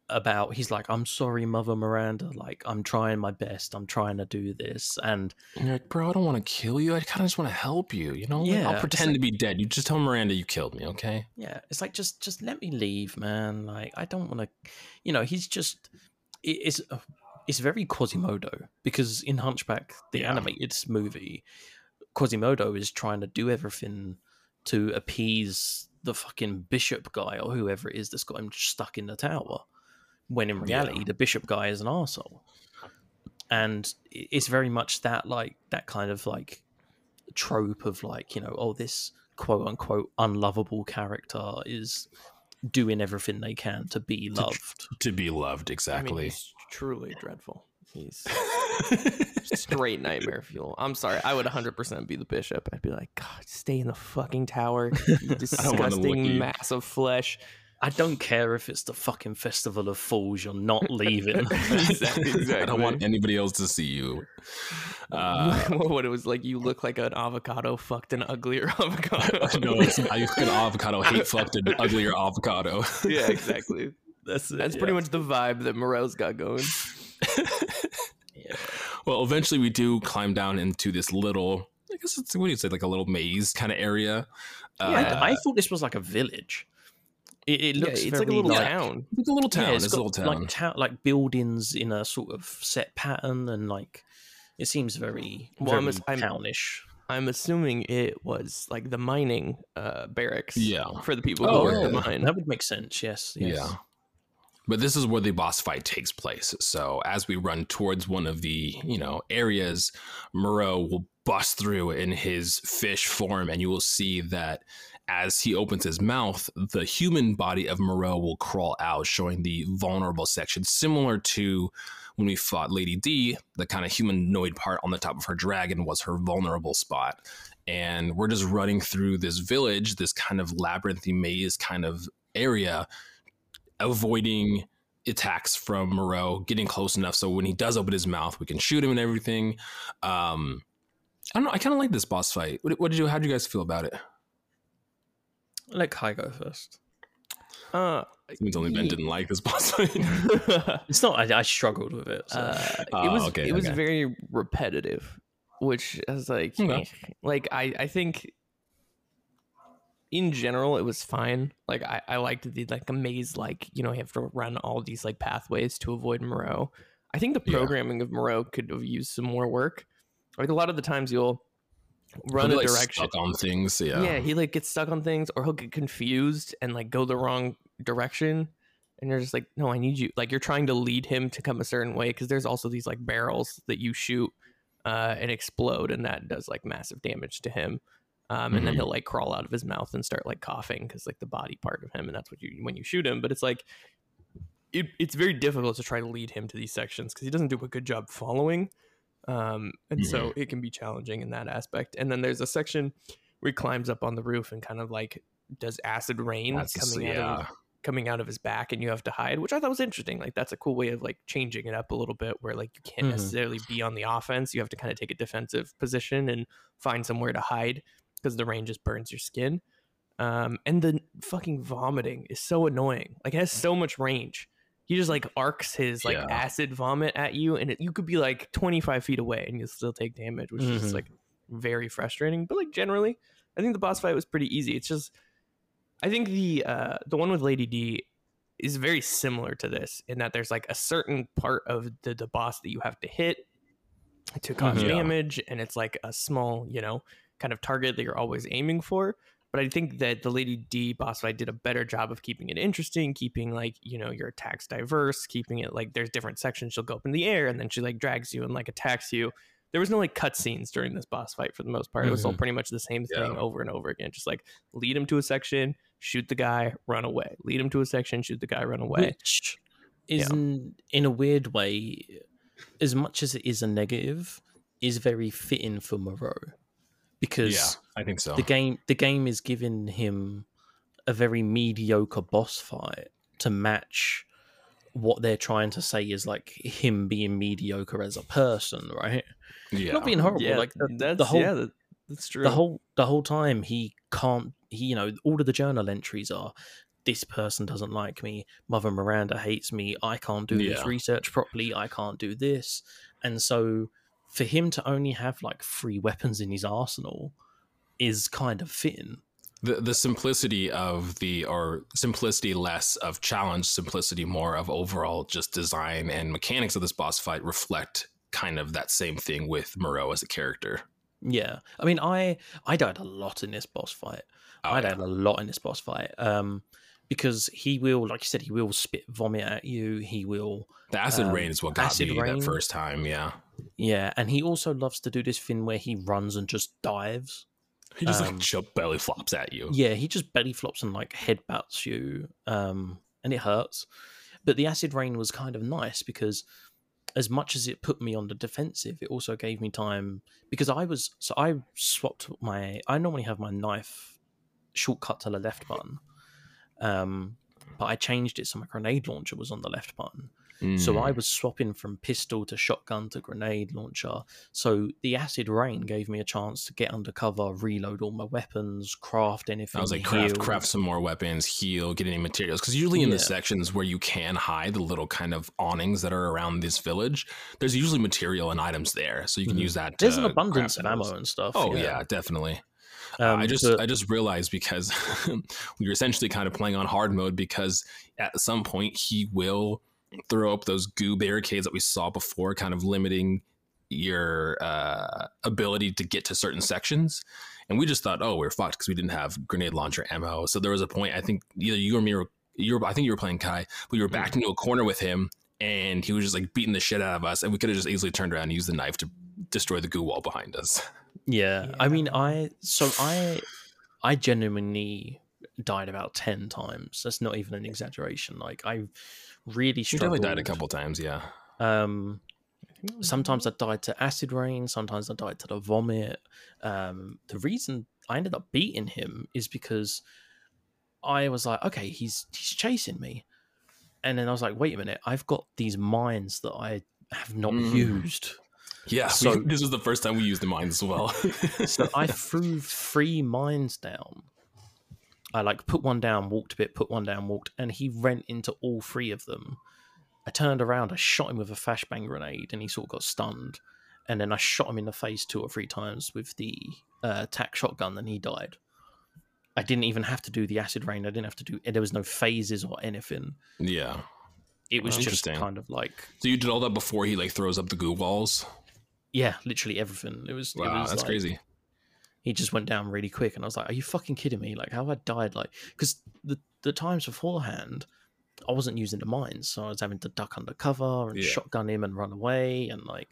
about he's like i'm sorry mother miranda like i'm trying my best i'm trying to do this and And you're like, bro, I don't want to kill you. I kind of just want to help you. You know, Yeah, I'll pretend like- to be dead. You just tell Miranda you killed me, okay? yeah it's like just just let me leave man like i don't want to you know he's just it- it's uh, it's very quasimodo because in hunchback the Yeah. animated movie quasimodo is trying to do everything to appease the fucking bishop guy or whoever it is that's got him stuck in the tower when in Yeah. reality the bishop guy is an arsehole and it's very much that like that kind of like trope of like you know oh this quote unquote unlovable character is doing everything they can to be loved To be loved, I mean, exactly. he's truly dreadful. He's [LAUGHS] straight nightmare fuel. I'm sorry. I would 100% be the bishop. I'd be like, God, stay in the fucking tower. You [LAUGHS] wanna look at disgusting mass of flesh. I don't care if it's the fucking festival of fools you're not [LAUGHS] leaving exactly, exactly. I don't want anybody else to see you. [LAUGHS] Uh, what it was like, you look like an avocado fucked an uglier [LAUGHS] avocado. no, it's, I fucking avocado hate fucked an uglier avocado. yeah, exactly. that's it, That's yeah. pretty much the vibe that Morel's got going. yeah. Well, eventually we do climb down into this little, I guess it's what do you say, like a little maze kind of area. Yeah, Uh, I, I thought this was like a village it, it Yeah, looks it's very like a little like, town. it's a little town. Yeah, it's, it's a got little town. like town, like buildings in a sort of set pattern, and like it seems very, Well, I'm very I'm- townish. I'm assuming it was like the mining uh, barracks Yeah. for the people who Oh, work the mine. That would make sense. Yes. yes. Yeah. But this is where the boss fight takes place. So as we run towards one of the, you know, areas, Moreau will bust through in his fish form, and you will see that as he opens his mouth, the human body of Moreau will crawl out, showing the vulnerable section, similar to when we fought Lady D, the kind of humanoid part on the top of her dragon was her vulnerable spot. And we're just running through this village, this kind of labyrinthy maze kind of area, avoiding attacks from Moreau, getting close enough so when he does open his mouth, we can shoot him and everything. Um, I don't know. I kind of like this boss fight. What, what did you? How did you guys feel about it? Let Kai go first. Uh, It means only Ben didn't like this [LAUGHS] boss fight. [LAUGHS] It's not. I, I struggled with it. So. uh, it was okay, it was okay. very repetitive, which is like Okay. eh. like I I think in general it was fine. Like I I liked the like a maze like you know you have to run all these like pathways to avoid Moreau. I think the Yeah. programming of Moreau could have used some more work. Like a lot of the times you'll run a like, direction. on things. Yeah. yeah he like gets stuck on things or he'll get confused and like go the wrong direction and you're just like no i need you like you're trying to lead him to come a certain way because there's also these like barrels that you shoot uh, and explode and that does like massive damage to him um, and then Mhm. he'll like crawl out of his mouth and start like coughing because like the body part of him and that's what you when you shoot him but it's like it, it's very difficult to try to lead him to these sections because he doesn't do a good job following um, and so it can be challenging in that aspect. And then there's a section where he climbs up on the roof and kind of like does acid rain That's, coming out yeah. of coming out of his back and you have to hide which i thought was interesting like that's a cool way of like changing it up a little bit where like you can't Mhm. necessarily be on the offense. You have to kind of take a defensive position and find somewhere to hide because the rain just burns your skin. Um, and the fucking vomiting is so annoying. Like it has so much range he just like arcs his like Yeah. acid vomit at you and it, you could be like 25 feet away and you'll still take damage which is just Mhm. like very frustrating but like generally i think the boss fight was pretty easy it's just i think the uh the one with lady d is very similar to this in that there's like a certain part of the, the boss that you have to hit to cause Mhm. Damage and it's like a small you know kind of target that you're always aiming for but i think that the lady d boss fight did a better job of keeping it interesting keeping like you know your attacks diverse keeping it like there's different sections she'll go up in the air and then she like drags you and like attacks you. There was no like cutscenes during this boss fight for the most part. It was all Mhm. pretty much the same thing Yeah. over and over again just like lead him to a section shoot the guy run away. Lead him to a section shoot the guy run away. Which is in, in a weird way, as much as it is a negative, is very fitting for Moreau because Yeah, I think so. the game the game is giving him a very mediocre boss fight to match what they're trying to say is like him being mediocre as a person, right? yeah. Not being horrible, yeah like the, that's the whole yeah that, that's true the whole the whole time he can't he you know all of the journal entries are this person doesn't like me, Mother Miranda hates me, I can't do this research properly, I can't do this. And so for him to only have like three weapons in his arsenal is kind of fitting. the the simplicity of the or simplicity less of challenge simplicity more of overall just design and mechanics of this boss fight reflect kind of that same thing with Moreau as a character Yeah. I mean I I died a lot in this boss fight. Oh, I yeah. died a lot in this boss fight. Um because he will, like you said, he will spit vomit at you. He will the acid Um, rain is what got me rain. that first time yeah Yeah, and he also loves to do this thing where he runs and just dives. he just Um, like jump belly flops at you Yeah, he just belly flops and like headbutts you, um, and it hurts. But the acid rain was kind of nice because, as much as it put me on the defensive, it also gave me time because I was so I swapped my. I normally have my knife shortcut to the left button, um, but I changed it so my grenade launcher was on the left button. So Mm. I was swapping from pistol to shotgun to grenade launcher. So the acid rain gave me a chance to get undercover, reload all my weapons, craft anything. I was like, craft, heal. craft some more weapons, heal, get any materials. Because usually in the sections where you can hide the little kind of awnings that are around this village, there's usually material and items there, so you can Mhm. use that. There's an abundance of ammo and stuff. Oh yeah, definitely. Um, I just but- I just realized because [LAUGHS] we were essentially kind of playing on hard mode because at some point he will throw up those goo barricades that we saw before, kind of limiting your uh, ability to get to certain sections. And we just thought, oh, we're fucked because we didn't have grenade launcher ammo. So there was a point I think either you or me were you were I think you were playing Kai, but you were backed into a corner with him and he was just like beating the shit out of us and we could have just easily turned around and used the knife to destroy the goo wall behind us. [LAUGHS] yeah. I mean, I so I I genuinely died about ten times. That's not even an exaggeration. Like I really You struggled. definitely died a couple times, yeah. Um, sometimes I died to acid rain. Sometimes I died to the vomit. Um, the reason I ended up beating him is because I was like, okay, he's he's chasing me, and then I was like, wait a minute, I've got these mines that I have not Mm. used. Yeah, So- we, [LAUGHS] this was the first time we used the mines as well. [LAUGHS] So I threw three mines down. I like put one down, walked a bit, put one down, walked, and he ran into all three of them. I turned around, I shot him with a flashbang grenade, and he sort of got stunned. And then I shot him in the face two or three times with the uh, tac shotgun, and he died. I didn't even have to do the acid rain. I didn't have to do. There was no phases or anything. yeah. It was just kind of like, So you did all that before he like throws up the goo walls. Yeah, literally everything. It was. it Wow, was that's like- crazy. he just went down really quick and i was like are you fucking kidding me like how have i died like because the the times beforehand i wasn't using the mines so i was having to duck under cover and Yeah. shotgun him and run away and like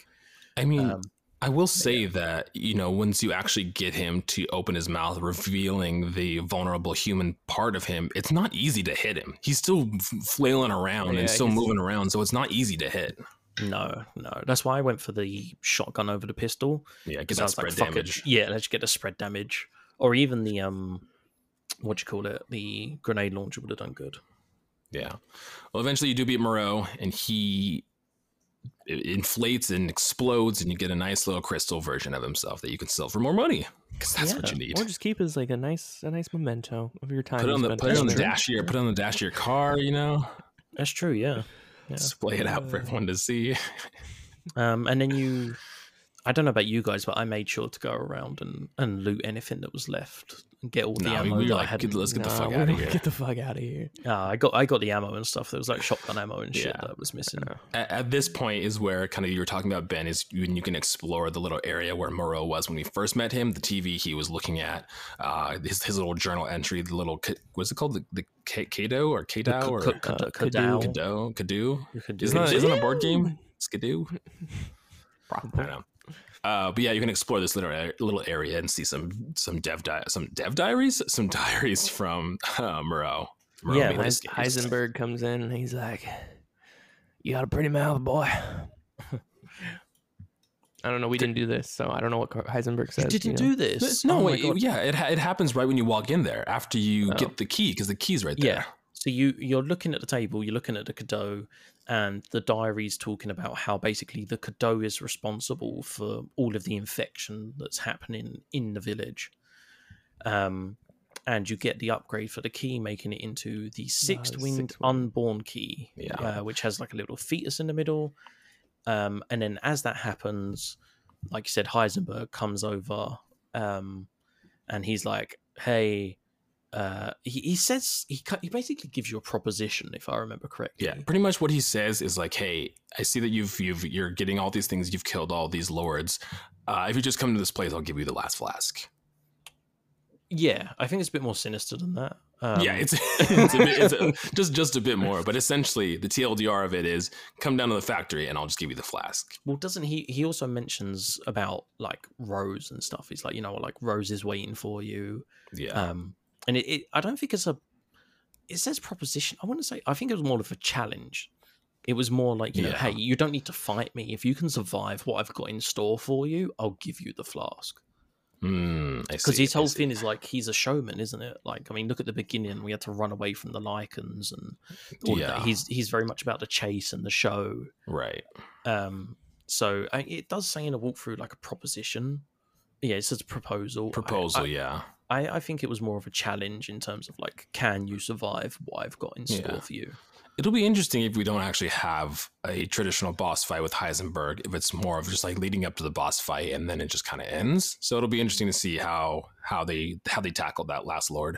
I mean, um, I will say that you know once you actually get him to open his mouth, revealing the vulnerable human part of him, it's not easy to hit him. He's still flailing around Yeah, and still moving around, so it's not easy to hit. No no that's why i went for the shotgun over the pistol Yeah, get 'cause I was like, spread "Fuck it, damage. yeah let's get the spread damage or even the um what you call it the grenade launcher would have done good Yeah. Well, eventually you do beat Moreau, and he inflates and explodes, and you get a nice little crystal version of himself that you can sell for more money because that's what you need. Or just keep as like a nice a nice memento of your time. Put it on the put it on the dash of your put it on the dash of your car. You know, that's true yeah Yeah. display it out for Uh, everyone to see. [LAUGHS] Um, and then you, I don't know about you guys, but I made sure to go around and, and loot anything that was left and get all the No, ammo we were that I had. "Get- let's get the fuck we outta don't- here." Get the fuck out of here. Ah, I got I got the ammo and stuff. There was like shotgun ammo and shit Yeah. that was missing. At, at this point is where kind of you were talking about Ben is when you can explore the little area where Moreau was when we first met him. The TV he was looking at, uh, his, his little journal entry, the little ca- what's it called, the, the Ka- Kado or The Kado or K- K- Cadou. Kado Kado. You could do Isn't that, it. isn't a board game? Skidoo. [LAUGHS] I Probably. don't know. Uh, but yeah, you can explore this little little area and see some some dev di- some dev diaries, some [LAUGHS] diaries from uh, Moreau. Moreau Yeah, made Heis- this game. Heisenberg comes in and he's like, "You got a pretty mouth, boy." [LAUGHS] I don't know. We didn't do this, so I don't know what Heisenberg says. You didn't you know? do this. No, Oh wait, yeah, it ha- it happens right when you walk in there after you Oh. get the key because the key's right there. Yeah. So you you're looking at the table, you're looking at the Cadeau, and the diary's talking about how basically the Cadeau is responsible for all of the infection that's happening in the village. Um, and you get the upgrade for the key, making it into the sixth the winged unborn key, Yeah. uh, which has like a little fetus in the middle. Um, and then as that happens, like you said, Heisenberg comes over, um, and he's like, "Hey." Uh, he, he says he he basically gives you a proposition if I remember correctly. Yeah, pretty much what he says is like, "Hey, I see that you've you've you're getting all these things. You've killed all these lords. Uh, if you just come to this place, I'll give you the last flask." Yeah, I think it's a bit more sinister than that. Um, yeah, it's [LAUGHS] it's, a bit, it's a, just just a bit more, but essentially the TLDR of it is come down to the factory and I'll just give you the flask. well, doesn't he? He also mentions about like Rose and stuff. He's like, you know, like Rose is waiting for you. Yeah, Um, and it, it, I don't think it's a. It says proposition. I want to say. I think it was more of a challenge. It was more like, you know, hey, you don't need to fight me. If you can survive what I've got in store for you, I'll give you the flask. Mm, Because see, his whole thing is like he's a showman, isn't it? Like, I mean, look at the beginning. We had to run away from the Lycans and all of that. Yeah. He's he's very much about the chase and the show. right. Um, so I, it does say in a walkthrough like a proposition. Yeah, it says proposal. I- Proposal, I, yeah. I, I think it was more of a challenge in terms of like, can you survive what I've got in store Yeah. for you? It'll be interesting if we don't actually have a traditional boss fight with Heisenberg. If it's more of just like leading up to the boss fight and then it just kind of ends. So it'll be interesting to see how how they how they tackled that last lord.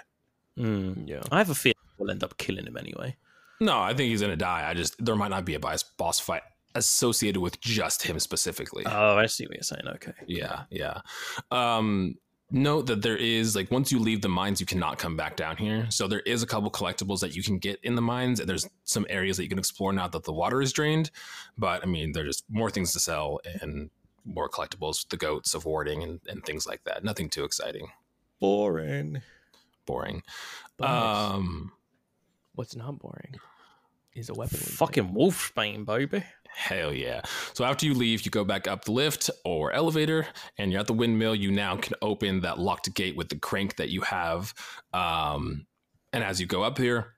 Mm. Yeah. I have a feeling we'll end up killing him anyway. No, I think he's gonna die. I just there might not be a boss boss fight associated with just him specifically. Oh, I see what you're saying. Okay. yeah, yeah. Um, note that there is like once you leave the mines, you cannot come back down here. So there is a couple collectibles that you can get in the mines. and There's some areas that you can explore now that the water is drained. But I mean, there's just more things to sell and more collectibles, the goats of warding and, and things like that. Nothing too exciting. Boring. Boring. But Um what's not boring is a weapon. we Fucking Wolfsbane, baby. Hell yeah. So after you leave, you go back up the lift or elevator, and you're at the windmill. You now can open that locked gate with the crank that you have. Um, and as you go up here,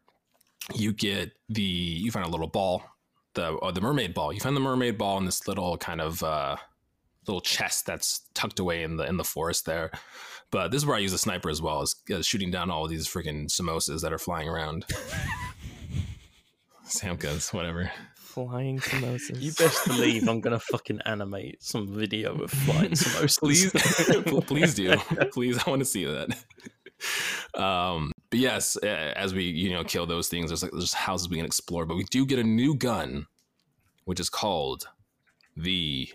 you get the you find a little ball, the or the mermaid ball. You find the mermaid ball in this little kind of uh, little chest that's tucked away in the in the forest there. But this is where I use a sniper as well as uh, shooting down all these freaking samosas that are flying around. [LAUGHS] Samcas, whatever. Flying samosas. You best believe I'm gonna fucking animate some video of flying [LAUGHS] samosas. please [LAUGHS] [LAUGHS] please do please i want to see that um but yes uh, as we you know kill those things there's like there's houses we can explore but we do get a new gun which is called the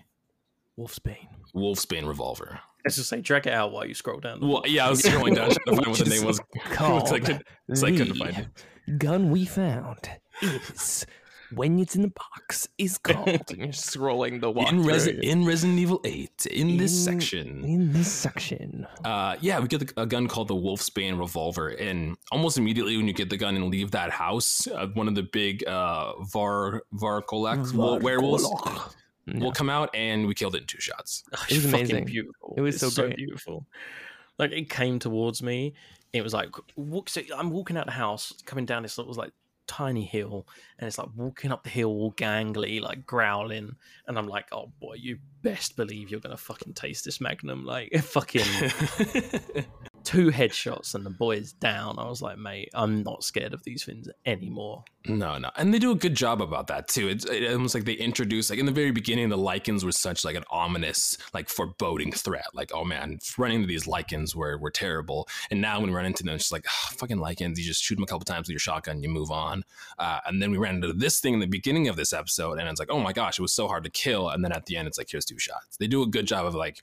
Wolfsbane. wolfsbane revolver Let's just say drag it out while you scroll down. well yeah i was scrolling down trying to find what the name was Called I couldn't- so I couldn't the find it. gun we found is when it's in the box is [LAUGHS] called. and you're scrolling the in, Resi- walkthrough. in resident evil 8 in this section in this section. uh, yeah, we get the, a gun called the Wolfsbane revolver, and almost immediately when you get the gun and leave that house, uh, one of the big uh, Var Varcolac wo- werewolves Yeah. will come out, and we killed it in two shots. Oh, It was amazing. beautiful. It was It's so great. beautiful. Like it came towards me. It was like walk. So I'm walking out the house, coming down this little like tiny hill, and it's like walking up the hill all gangly, like growling, and I'm like, oh boy, you best believe you're gonna fucking taste this Magnum. [LAUGHS] Like fucking [LAUGHS] two headshots and the boy is down. I was like, mate, I'm not scared of these things anymore. no, no, and they do a good job about that too. It's it, almost like they introduce, like in the very beginning, the Lycans were such like an ominous, like foreboding threat. Like, oh man, running into these Lycans were were terrible, and now when we run into them, it's just like "Ah, fucking Lycans. You just shoot them a couple times with your shotgun, you move on. Uh, and then we ran into this thing in the beginning of this episode, and it's like, oh my gosh, it was so hard to kill. And then at the end, it's like, here's two shots. They do a good job of like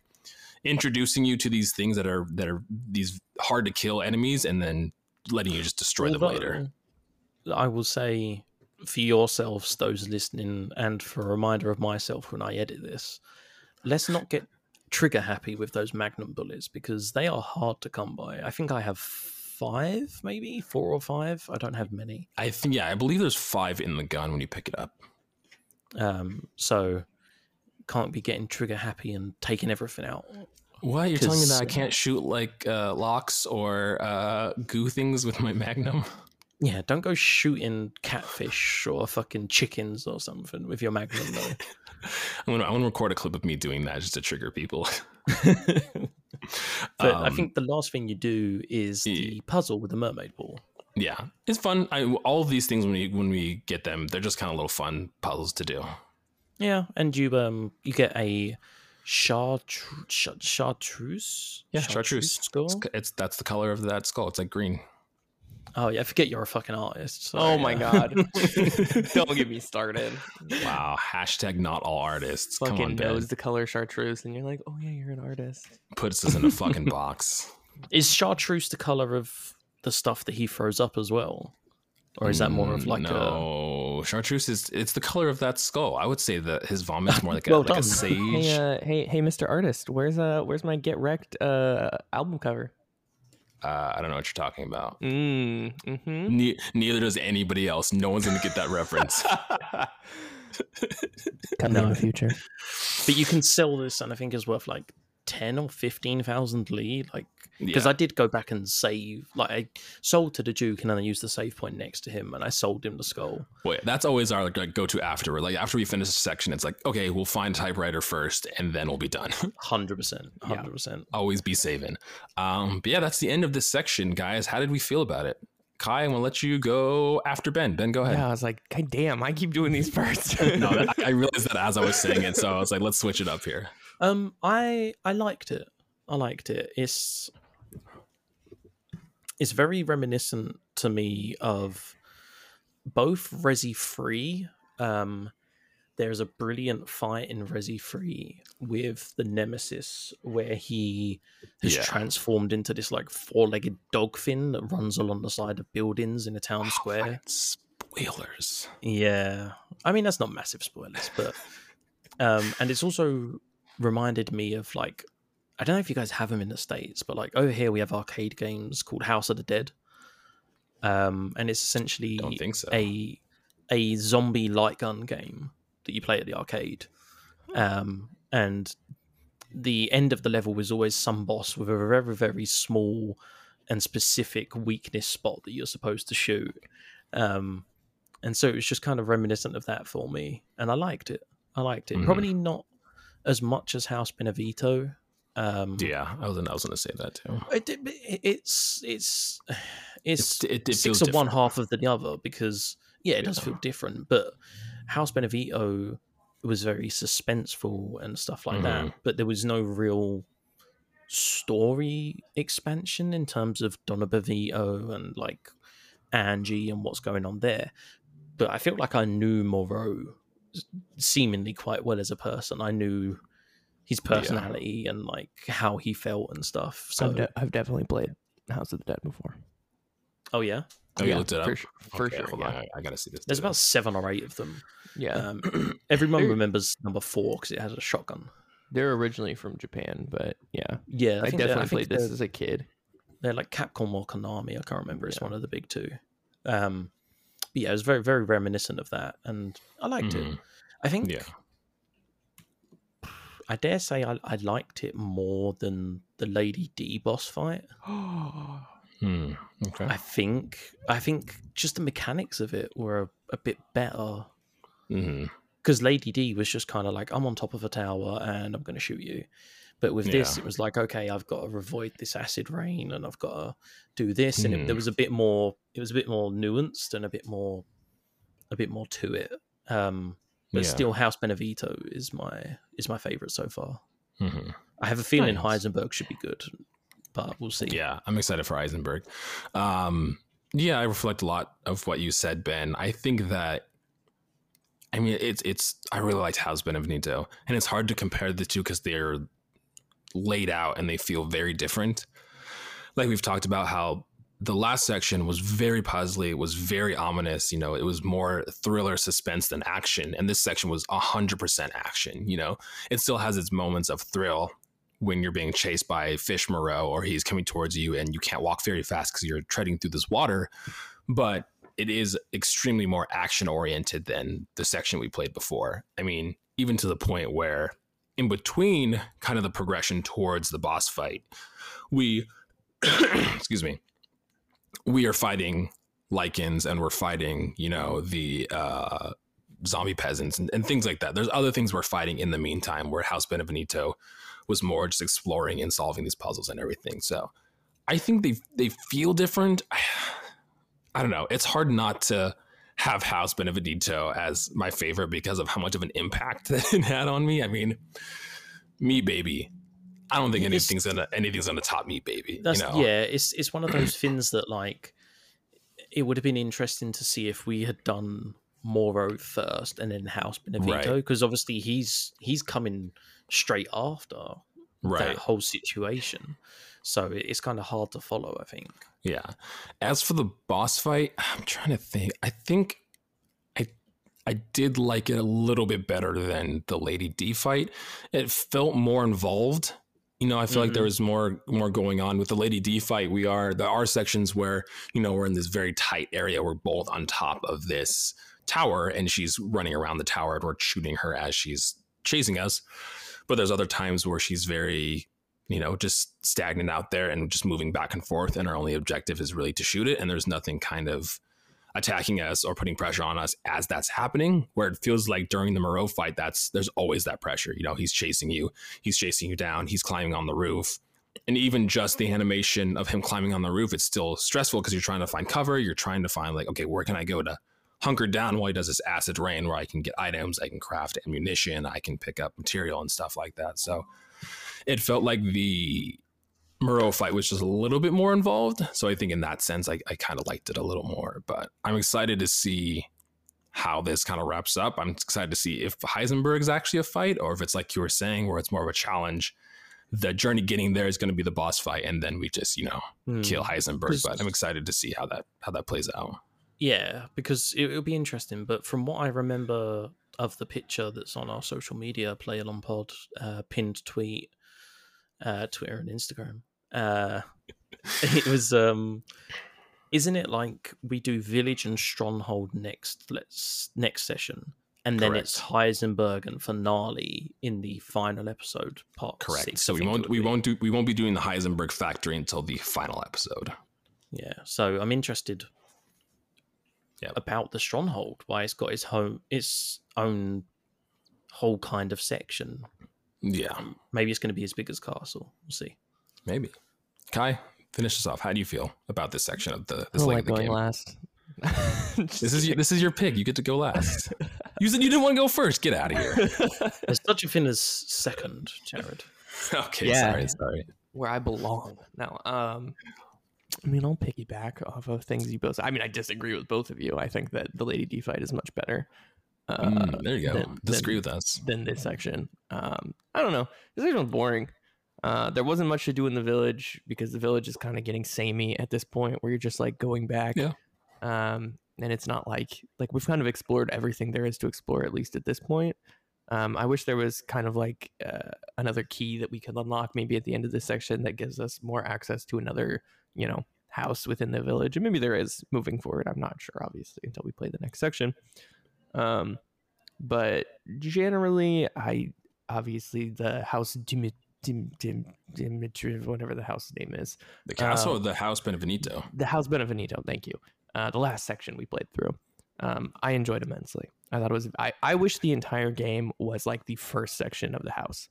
introducing you to these things that are that are these hard to kill enemies, and then letting you just destroy them later. I will say for yourselves, those listening, and for a reminder of myself when I edit this, let's not get trigger happy with those magnum bullets because they are hard to come by. I think I have five, maybe four or five. I don't have many. I think yeah, I believe there's five in the gun when you pick it up. Um, so can't be getting trigger happy and taking everything out. What you're telling me that I can't shoot like uh, locks or uh, goo things with my [LAUGHS] Magnum? Yeah, don't go shooting catfish or fucking chickens or something with your magnum though. [LAUGHS] I'm gonna I'm gonna record a clip of me doing that just to trigger people. [LAUGHS] But I Um, think the last thing you do is yeah. the puzzle with the mermaid ball. yeah, it's fun. I, all of these things when we when we get them, they're just kind of little fun puzzles to do. Yeah, and you um you get a chartreuse char- chartreuse Yeah, chartreuse. skull. It's, it's that's the color of that skull. It's like green. Oh yeah, I forget you're a fucking artist. so, Oh my yeah. god! [LAUGHS] Don't get me started. Wow. Hashtag not all artists. Come Fucking on, knows Ben. the color chartreuse, and you're like, oh yeah, you're an artist. Puts us in a fucking [LAUGHS] box. Is chartreuse the color of the stuff that he throws up as well, or is that more of Mm, like a no chartreuse is it's the color of that skull. I would say that his vomit's more like a [LAUGHS] Well like a sage. Hey, uh, hey, hey, Mr. Artist, where's uh, where's my Get Wrecked uh album cover? Uh, I don't know what you're talking about. Mm, mm-hmm. Ne- neither does anybody else. No one's gonna get that reference. [LAUGHS] Coming No. in the future. But you can sell this, and I think it's worth like ten or fifteen thousand Lee. Like because Yeah. I did go back and save. Like I sold to the Duke, and then I used the save point next to him, and I sold him the skull. Wait, that's always our like, go to afterward. Like after we finish a section, it's like okay, we'll find typewriter first, and then we'll be done. [LAUGHS] Hundred percent, hundred percent. always be saving. Um, but yeah, that's the end of this section, guys. How did we feel about it? Kai, I'm gonna let you go after Ben. Ben, go ahead. Yeah, I was like, God damn, I keep doing these first. [LAUGHS] No, I, [LAUGHS] I realized that as I was saying it, so I was like, let's switch it up here. Um, I I liked it. I liked it. It's it's very reminiscent to me of both Resi Free. Um, there's a brilliant fight in Resi Free with the Nemesis where he has Yeah. transformed into this like four-legged dog fin that runs along the side of buildings in a town Oh, square. spoilers. Yeah, I mean that's not massive spoilers, but um, and it's also reminded me of like I don't know if you guys have them in the states, but like over here we have arcade games called House of the Dead, um, and it's essentially Don't think so. a a zombie light gun game that you play at the arcade, um, and the end of the level was always some boss with a very very small and specific weakness spot that you're supposed to shoot. Um, and so it was just kind of reminiscent of that for me, and I liked it. I liked it. Mhm. Probably not as much as House Beneviento. Um, Yeah, I was I was gonna say that too. it, it, it's it's [SIGHS] it's It, it, it six of one, half of the other because yeah, it does feel different. But House Beneviento was very suspenseful and stuff like that. Mhm. But there was no real story expansion in terms of Donna Beneviento and like Angie and what's going on there. But I feel like I knew Moreau seemingly quite well as a person. I knew his Yeah. personality and like how he felt and stuff. So, I've, de- I've definitely played House of the Dead before. oh yeah, Oh, you Yeah, looked it up. for, su- for Okay, sure. hold Yeah. on, I, I gotta see this. there's too. about seven or eight of them. yeah, Um, [CLEARS THROAT] everyone remembers number four because it has a shotgun. they're originally from Japan, but yeah, Yeah, I, think they're- definitely think played this they're- as a kid. They're like Capcom or Konami. I can't remember. It's Yeah. one of the big two. Um, but yeah, it was very, very reminiscent of that, and I liked it. Mhm. I think, Yeah. I dare say, I, I liked it more than the Lady D boss fight. [GASPS] Hmm. Okay. I think, I think just the mechanics of it were a, a bit better because Lady D was just kind of like, I'm on top of a tower and I'm going to shoot you. But with this, Yeah. it was like, okay, I've got to avoid this acid rain and I've got to do this, and it, Hmm. there was a bit more. It was a bit more nuanced and a bit more, a bit more to it. Um, but Yeah. still, House Beneviento is my is my favorite so far. hmm I have a feeling Nice. Heisenberg should be good, but we'll see. Yeah, I'm excited for Heisenberg. Um, yeah, I reflect a lot of what you said, Ben. I think that, I mean, it's it's. I really liked House Beneviento, and it's hard to compare the two because they're laid out and they feel very different. Like we've talked about how the last section was very puzzly, It was very ominous. You know, it was more thriller, suspense than action, and this section was hundred percent action. You know, it still has its moments of thrill when you're being chased by Fish Moreau or he's coming towards you and you can't walk very fast because you're treading through this water. But it is extremely more action oriented than the section we played before. I mean, even to the point where in between kind of the progression towards the boss fight, we, [COUGHS] excuse me, we are fighting Lycans and we're fighting, you know, the, uh, zombie peasants and, and things like that. There's other things we're fighting in the meantime where House Beneviento was more just exploring and solving these puzzles and everything. So I think they they feel different. [SIGHS] I don't know. It's hard not to have House Beneviento as my favorite because of how much of an impact [LAUGHS] that it had on me. I mean, me baby. I don't think anything's gonna anything's gonna top me baby. That's you know? yeah. It's it's one of those things that like it would have been interesting to see if we had done Moreau first and then House Beneviento Right. because obviously he's he's coming straight after right. that whole situation. So it's kind of hard to follow. I think. Yeah. As for the boss fight, I'm trying to think. I think I I did like it a little bit better than the Lady D fight. It felt more involved. You know, I feel like there mm-hmm. was more more going on with the Lady D fight. We are there are sections where you know we're in this very tight area. We're both on top of this tower, and she's running around the tower, and we're shooting her as she's chasing us. But there's other times where she's very you know, just stagnant out there and just moving back and forth. And our only objective is really to shoot it. And there's nothing kind of attacking us or putting pressure on us as that's happening. Where it feels like during the Moreau fight, that's there's always that pressure. You know, he's chasing you, he's chasing you down, he's climbing on the roof. And even just the animation of him climbing on the roof, it's still stressful because you're trying to find cover. You're trying to find like, okay, where can I go to hunker down while he does this acid rain where I can get items, I can craft ammunition, I can pick up material and stuff like that. So it felt like the Moreau fight was just a little bit more involved. So I think in that sense, I, I kind of liked it a little more. But I'm excited to see how this kind of wraps up. I'm excited to see if Heisenberg's actually a fight or if it's like you were saying, where it's more of a challenge. The journey getting there is going to be the boss fight, and then we just, you know, Hmm. kill Heisenberg. But I'm excited to see how that how that plays out. Yeah, because it, it'll be interesting. But from what I remember of the picture that's on our social media, Play Along Pod, uh, pinned tweet, uh, Twitter and Instagram, uh, [LAUGHS] it was, um, isn't it like we do Village and Stronghold next, let's next session, and then it's Heisenberg and finale in the final episode, part Correct. Six, so we won't we be. won't do we won't be doing the Heisenberg factory until the final episode. Yeah, so I'm interested Yep. about the stronghold. Why it's got its home, its own whole kind of section. Yeah, Maybe it's going to be as big as Castle. We'll see. Maybe. Kai, finish us off. How do you feel about this section of the this don't leg like of the going game? last. [LAUGHS] This is your, this is your pick. You get to go last. you said you didn't want to go first. Get out of here. [LAUGHS] There's such a thing as second, Jared. [LAUGHS] okay, Yeah. sorry, sorry. where I belong. Now, um, I mean, I'll piggyback off of things you both. I mean, I disagree with both of you. I think that the Lady D fight is much better. Uh, Mm, there you go. then- Disagree then- with us. than this section. Um, I don't know. This section was boring. Uh, there wasn't much to do in the village because the village is kind of getting samey at this point, where you're just like going back. Yeah. Um, and it's not like like we've kind of explored everything there is to explore at least at this point. Um, I wish there was kind of like uh, another key that we could unlock maybe at the end of this section that gives us more access to another, you know, house within the village. And maybe there is moving forward. I'm not sure, obviously, until we play the next section. Um, but generally, I obviously the house Dimit Dim Dim Dimitri, whatever the house name is, The castle or the house Beneviento? the house Beneviento. Thank you. Uh, the last section we played through, um, I enjoyed immensely. I thought it was. I, I wish the entire game was like the first section of the house.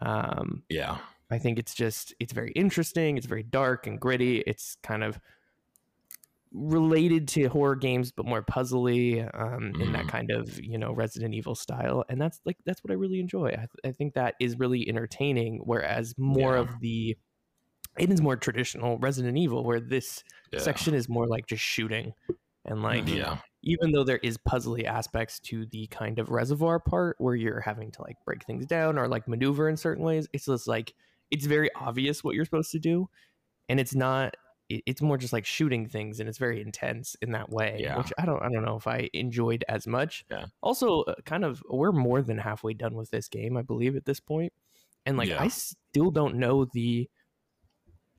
Um, Yeah. I think it's just it's very interesting. It's very dark and gritty. It's kind of related to horror games, but more puzzly um, in that Mhm. kind of you know Resident Evil style. And that's like that's what I really enjoy. I, th- I think that is really entertaining. Whereas more Yeah. of the it is more traditional Resident Evil, where this yeah. section is more like just shooting and like Yeah. even though there is puzzly aspects to the kind of reservoir part where you're having to like break things down or like maneuver in certain ways it's just like it's very obvious what you're supposed to do and it's not it- it's more just like shooting things and it's very intense in that way Yeah. which i don't i don't know if i enjoyed as much Yeah. also uh, kind of we're more than halfway done with this game i believe at this point and like Yeah. i still don't know the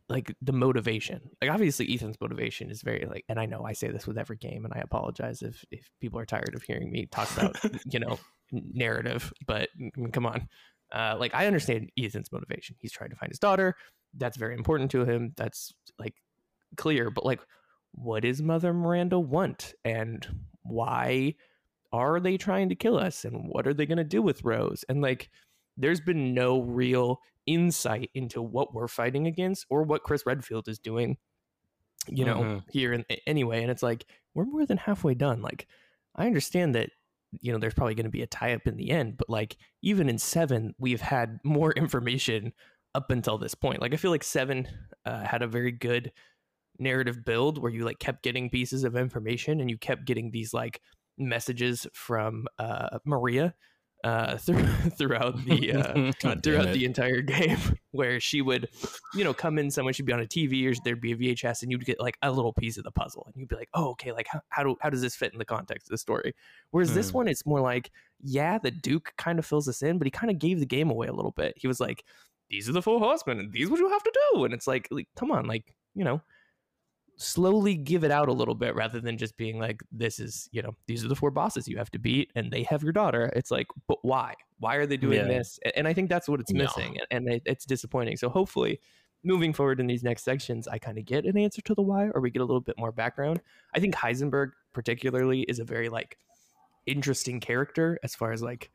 like the motivation like obviously ethan's motivation is very like and i know i say this with every game and i apologize if if people are tired of hearing me talk about [LAUGHS] you know narrative but I mean, come on uh like i understand ethan's motivation he's trying to find his daughter that's very important to him that's like clear but like what does mother miranda want and why are they trying to kill us and what are they going to do with rose and like there's been no real insight into what we're fighting against or what Chris Redfield is doing, you know, Mhm. here in, anyway. And it's like, we're more than halfway done. Like, I understand that, you know, there's probably going to be a tie up in the end, but like, even in seven, we've had more [LAUGHS] information up until this point. Like, I feel like seven uh, had a very good narrative build where you like kept getting pieces of information and you kept getting these like messages from uh, Maria uh, [LAUGHS] through, throughout the uh, [LAUGHS] throughout the entire [LAUGHS] game, where she would, you know, come in. Someone should be on a TV, or there'd be a VHS, and you'd get like a little piece of the puzzle, and you'd be like, "Oh, okay, like how how, do, how does this fit in the context of the story?" Whereas this Hmm. one, it's more like, yeah, the Duke kind of fills us in, but he kind of gave the game away a little bit. He was like, "These are the four horsemen, and these what you have to do," and it's like, like come on, like you know, slowly give it out a little bit rather than just being like this is you know these are the four bosses you have to beat and they have your daughter. It's like but why? Why are they doing Yeah. this? And i think that's what it's No. missing and it's disappointing. So hopefully moving forward in these next sections i kind of get an answer to the why or we get a little bit more background. I think heisenberg particularly is a very like interesting character as far as like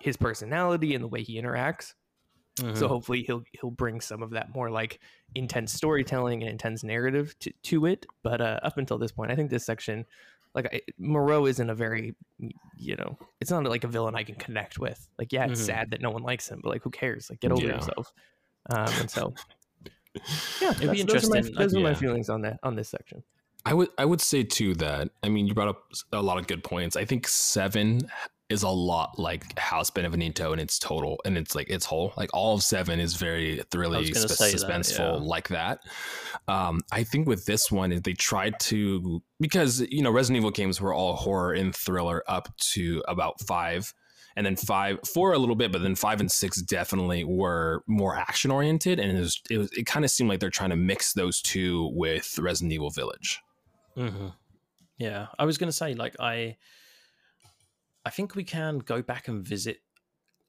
his personality and the way he interacts Mhm. so hopefully he'll he'll bring some of that more like intense storytelling and intense narrative to, to it. But uh, up until this point, I think this section, like I, Moreau, isn't a very you know, it's not like a villain I can connect with. Like yeah, it's Mhm. sad that no one likes him, but like who cares? Like get over Yeah. yourself. Um, and so [LAUGHS] yeah, It'd be that's- those are my- interesting, Those are my feelings on that on this section. I would I would say too that I mean you brought up a lot of good points. I think seven is a lot like House Beneviento in its total and it's like its whole. Like all of seven is very gonna sp- say that, suspenseful yeah. like that. Um, I think with this one they tried to because you know Resident Evil games were all horror and thriller up to about five. And then five, four a little bit, but then five and six definitely were more action oriented, and it was, it, was, it kind of seemed like they're trying to mix those two with Resident Evil Village. Mm-hmm. Yeah, I was going to say, like, I, I think we can go back and visit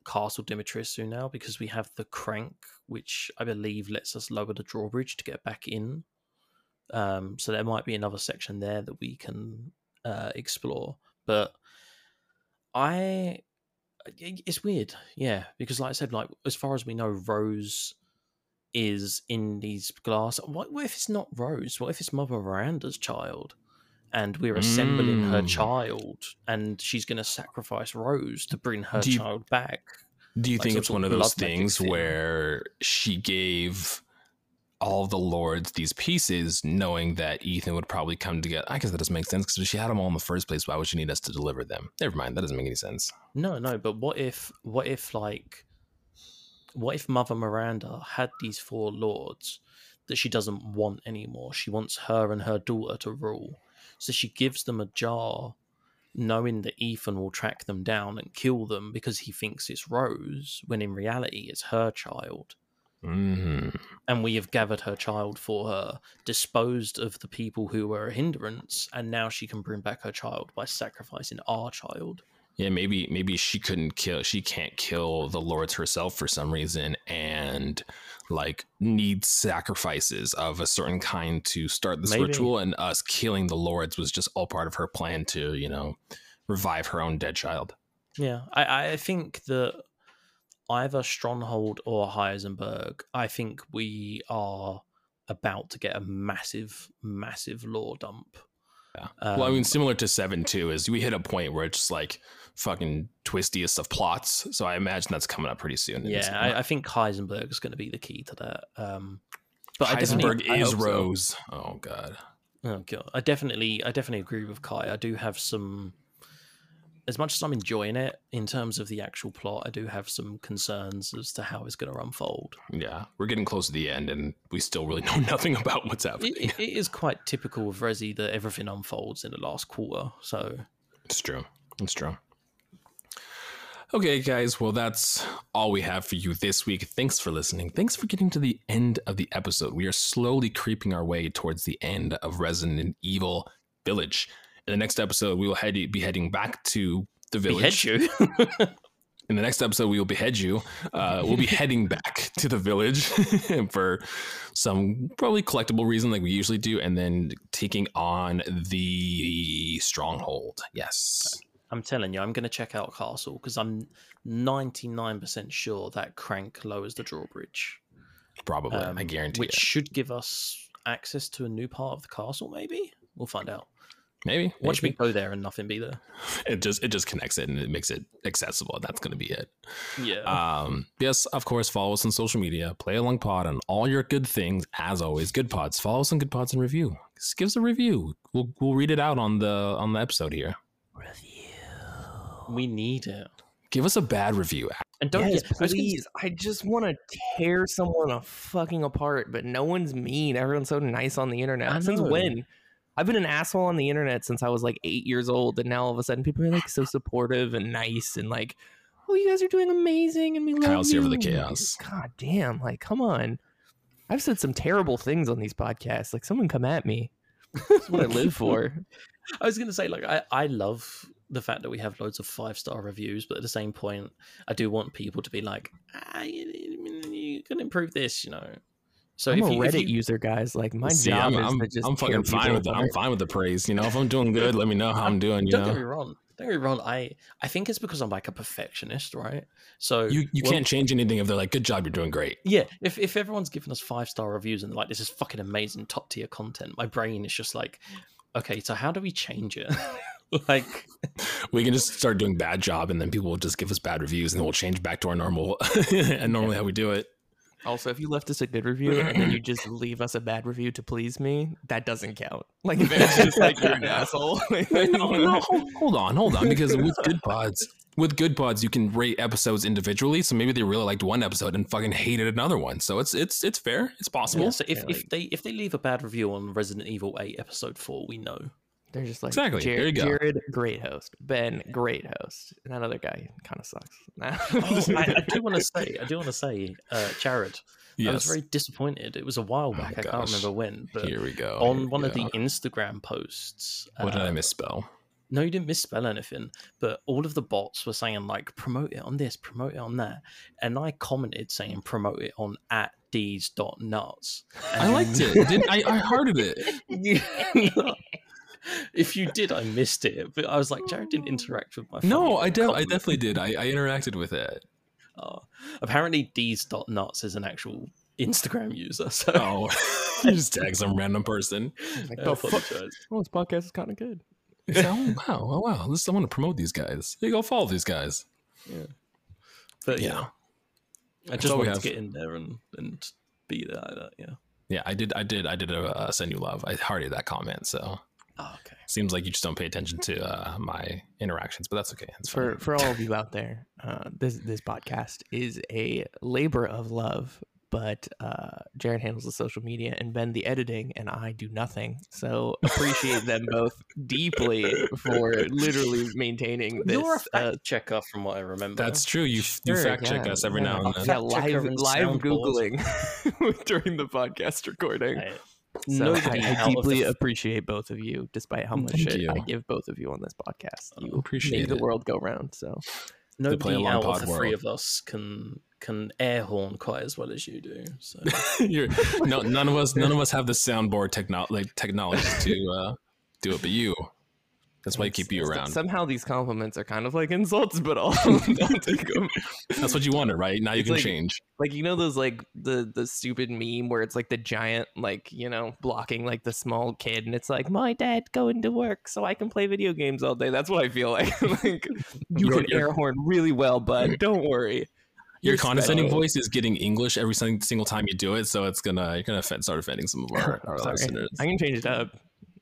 Castle Dimitrescu now because we have the crank, which I believe lets us lower the drawbridge to get back in. Um, so there might be another section there that we can uh, explore. But I, it's weird, yeah, because like I said, like as far as we know, Rose is in these glass. What, what if it's not Rose? What if it's Mother Miranda's child? And we're assembling her Mm. child, and she's going to sacrifice Rose to bring her you- child back. Do you Like think it's one of of those things thing. where she gave all the lords these pieces, knowing that Ethan would probably come to get? I guess that doesn't make sense because if she had them all in the first place, why would she need us to deliver them? Never mind, that doesn't make any sense. No, no, but what if, what if, like, what if Mother Miranda had these four lords that she doesn't want anymore? She wants her and her daughter to rule. So she gives them a jar, knowing that Ethan will track them down and kill them because he thinks it's Rose, when in reality it's her child. Mm. And we have gathered her child for her, disposed of the people who were a hindrance, and now she can bring back her child by sacrificing our child. Yeah, maybe maybe she couldn't kill. She can't kill the lords herself for some reason, and like needs sacrifices of a certain kind to start this Maybe. ritual. And us killing the lords was just all part of her plan to, you know, revive her own dead child. Yeah, I, I think that either Stronghold or Heisenberg, I think we are about to get a massive, massive lore dump. Yeah. well, I mean, Um, similar to seven too, is we hit a point where it's just like fucking twistiest of plots. So I imagine that's coming up pretty soon. Yeah, I, I think Heisenberg is going to be the key to that. Um, but I Heisenberg is hope so. Rose. Oh god. Oh god, I definitely, I definitely agree with Kai. I do have some. As much as I'm enjoying it in terms of the actual plot, I do have some concerns as to how it's going to unfold. Yeah, we're getting close to the end, and we still really [LAUGHS] know nothing about what's happening. It, it is quite typical of Resi that everything unfolds in the last quarter. So It's true. It's true. Okay, guys. Well, that's all we have for you this week. Thanks for listening. Thanks for getting to the end of the episode. We are slowly creeping our way towards the end of Resident Evil Village. In the next episode, we will head, be heading back to the village. behead you. [LAUGHS] [LAUGHS] In the next episode, we will behead you. Uh, we'll be [LAUGHS] heading back to the village for some probably collectible reason, like we usually do, and then taking on the stronghold. Yes. I'm telling you, I'm going to check out Castle because I'm 99% sure that Crank lowers the drawbridge. Probably, I um, guarantee Which it. should give us access to a new part of the castle, maybe? We'll find out. Maybe. Watch maybe. me go there and nothing be there. [LAUGHS] It just it just connects it and it makes it accessible. That's going to be it. Yeah. Um, yes, of course, follow us on social media, play along pod on all your good things. As always, Goodpods. Follow us on Goodpods and review. Just give us a review. We'll we'll read it out on the on the episode here. We need it. Give us a bad review. And don't yes, get, I gonna please. I just want to tear someone a fucking apart, but no one's mean. Everyone's so nice on the internet. Since when? I've been an asshole on the internet since I was like eight years old, and now all of a sudden people are like so supportive and nice and like, "Oh, you guys are doing amazing," and we love Kyle's here for the chaos. God damn! Like, come on. I've said some terrible things on these podcasts. Like, someone come at me. That's what I live for. [LAUGHS] I was gonna say, like, I, I love the fact that we have loads of five star reviews, but at the same point, I do want people to be like, ah, you, you can improve this, you know. So I'm if a you, if Reddit you- user, guys. Like, my See, job I'm, is I'm, to just I'm fucking fine with it. I'm fine with the praise. You know, if I'm [LAUGHS] doing good, let me know how I'm doing. You don't get me wrong. Don't get me wrong. I I think it's because I'm like a perfectionist, right? So you you when- can't change anything if they're like, good job, you're doing great. Yeah, if if everyone's giving us five star reviews and they're like this is fucking amazing, top tier content, my brain is just like, okay, so how do we change it? [LAUGHS] [LAUGHS] like, [LAUGHS] We can just start doing bad job, and then people will just give us bad reviews, and then we'll change back to our normal [LAUGHS] and normally how we do it. Also, if you left us a good review and then you just leave us a bad review to please me, that doesn't count. Like if it's just like you're an asshole. no, no, hold, hold on, hold on, because with Goodpods, with Goodpods, you can rate episodes individually. So maybe they really liked one episode and fucking hated another one. So it's it's it's fair. It's possible. yeah, so if, Yeah, if they if they leave a bad review on Resident Evil Eight Episode Four, we know. They're just like Exactly. Jared, There you go. Jared, great host. Ben, great host. And that other guy kind of sucks. [LAUGHS] Oh, I, I do want to say, I do want to say, uh, Jared, I was very disappointed. It was a while back. I can't remember when, but Here we go. on here one we of the. Instagram posts, What did I uh, misspell? No, you didn't misspell anything, but all of the bots were saying like promote it on this, promote it on that, and I commented saying promote it on at these dot nuts. I liked it. Didn't I? I hearted it. [LAUGHS] it. if you did, I missed it, but I was like, Jared didn't interact with my. No, I, de- I definitely did. I, I interacted with it. Oh, apparently, these dot nuts is an actual Instagram user. [LAUGHS] So Oh, [LAUGHS] you just tag some random person. like, I the fuck? apologize. Oh, this podcast is kind of good. It's, oh wow, oh wow! This I want to promote these guys. You go follow these guys. Yeah, but Yeah. yeah, I just all wanted have. to get in there and and be there like that. Yeah. Yeah, I did. I did. I did a uh, send you love. I hearted that comment. So Oh, okay. seems like you just don't pay attention to uh, my interactions, but that's okay. It's For fine. for all of you out there, uh, this this podcast is a labor of love. But uh, Jared handles the social media and Ben the editing, and I do nothing. So [LAUGHS] appreciate them both deeply for literally maintaining this. You're a fact uh, checker, from what I remember. That's true. You you Sure, fact check us every yeah. now and then. yeah, live live googling [LAUGHS] during the podcast recording. Right. So Nobody [LAUGHS] I, I out of deeply appreciate both of you, despite how much Thank shit you. I give both of you on this podcast. You Appreciate make the it. world go round. So nobody along out pod of the three of us can can air horn quite as well as you do. So [LAUGHS] You're, no, none of us. None of us have the soundboard techno- like technology to [LAUGHS] uh, do it, but you. That's why I keep you around. Somehow these compliments are kind of like insults, but I'll, I'll [LAUGHS] take 'em. That's what you wanted, right? Now you It's can like- change. Like you know those like the the stupid meme where it's like the giant like you know blocking like the small kid, and it's like my dad going to work so I can play video games all day. That's what I feel [LAUGHS] like. like you You're- can air horn really well, bud. [LAUGHS] Don't worry. Your You're condescending special. voice is getting English every single time you do it, so it's gonna you're gonna start offending some of our, our listeners. I can change it up.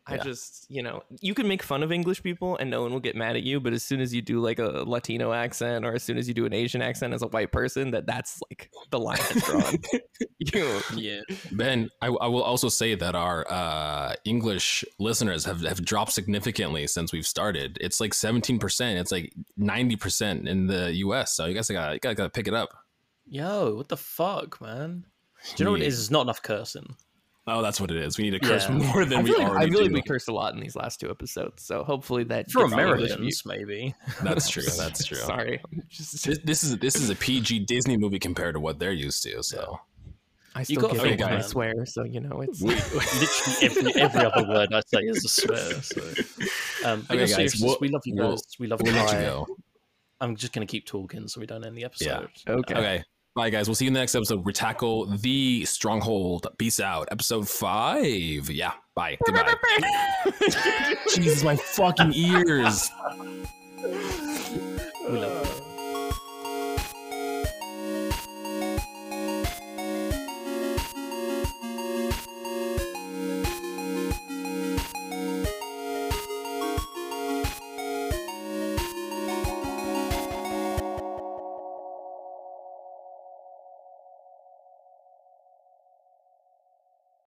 I Yeah. just, you know, you can make fun of English people and no one will get mad at you. But as soon as you do like a Latino accent or as soon as you do an Asian accent as a white person, that that's like the line that's drawn. [LAUGHS] you, yeah, Ben, I, I will also say that our uh, English listeners have, have dropped significantly since we've started. It's like 17%. It's like 90% in the US. So you guys gotta, you gotta, gotta pick it up. yo, what the fuck, man? Do you know what it Yeah. It's not enough cursing. Oh, that's what it is. We need to curse yeah. more than I we like, I feel like we cursed a lot in these last two episodes, so hopefully that for Americans, maybe. [LAUGHS] That's true. That's true. Sorry, just... [LAUGHS] this, this, is this is a PG Disney movie compared to what they're used to. So I still you get okay, it I swear. So you know, it's we, [LAUGHS] literally every, every other word I say is a swear. So. Um, okay, guys, we'll, we love you guys. We'll, we love you. We'll you I'm just gonna keep talking so we don't end the episode. Yeah. Okay. Okay. Bye, guys. We'll see you in the next episode. We tackle the stronghold. Peace out. Episode five. Yeah. Bye. Goodbye. [LAUGHS] [LAUGHS] Jesus, my fucking ears. [LAUGHS]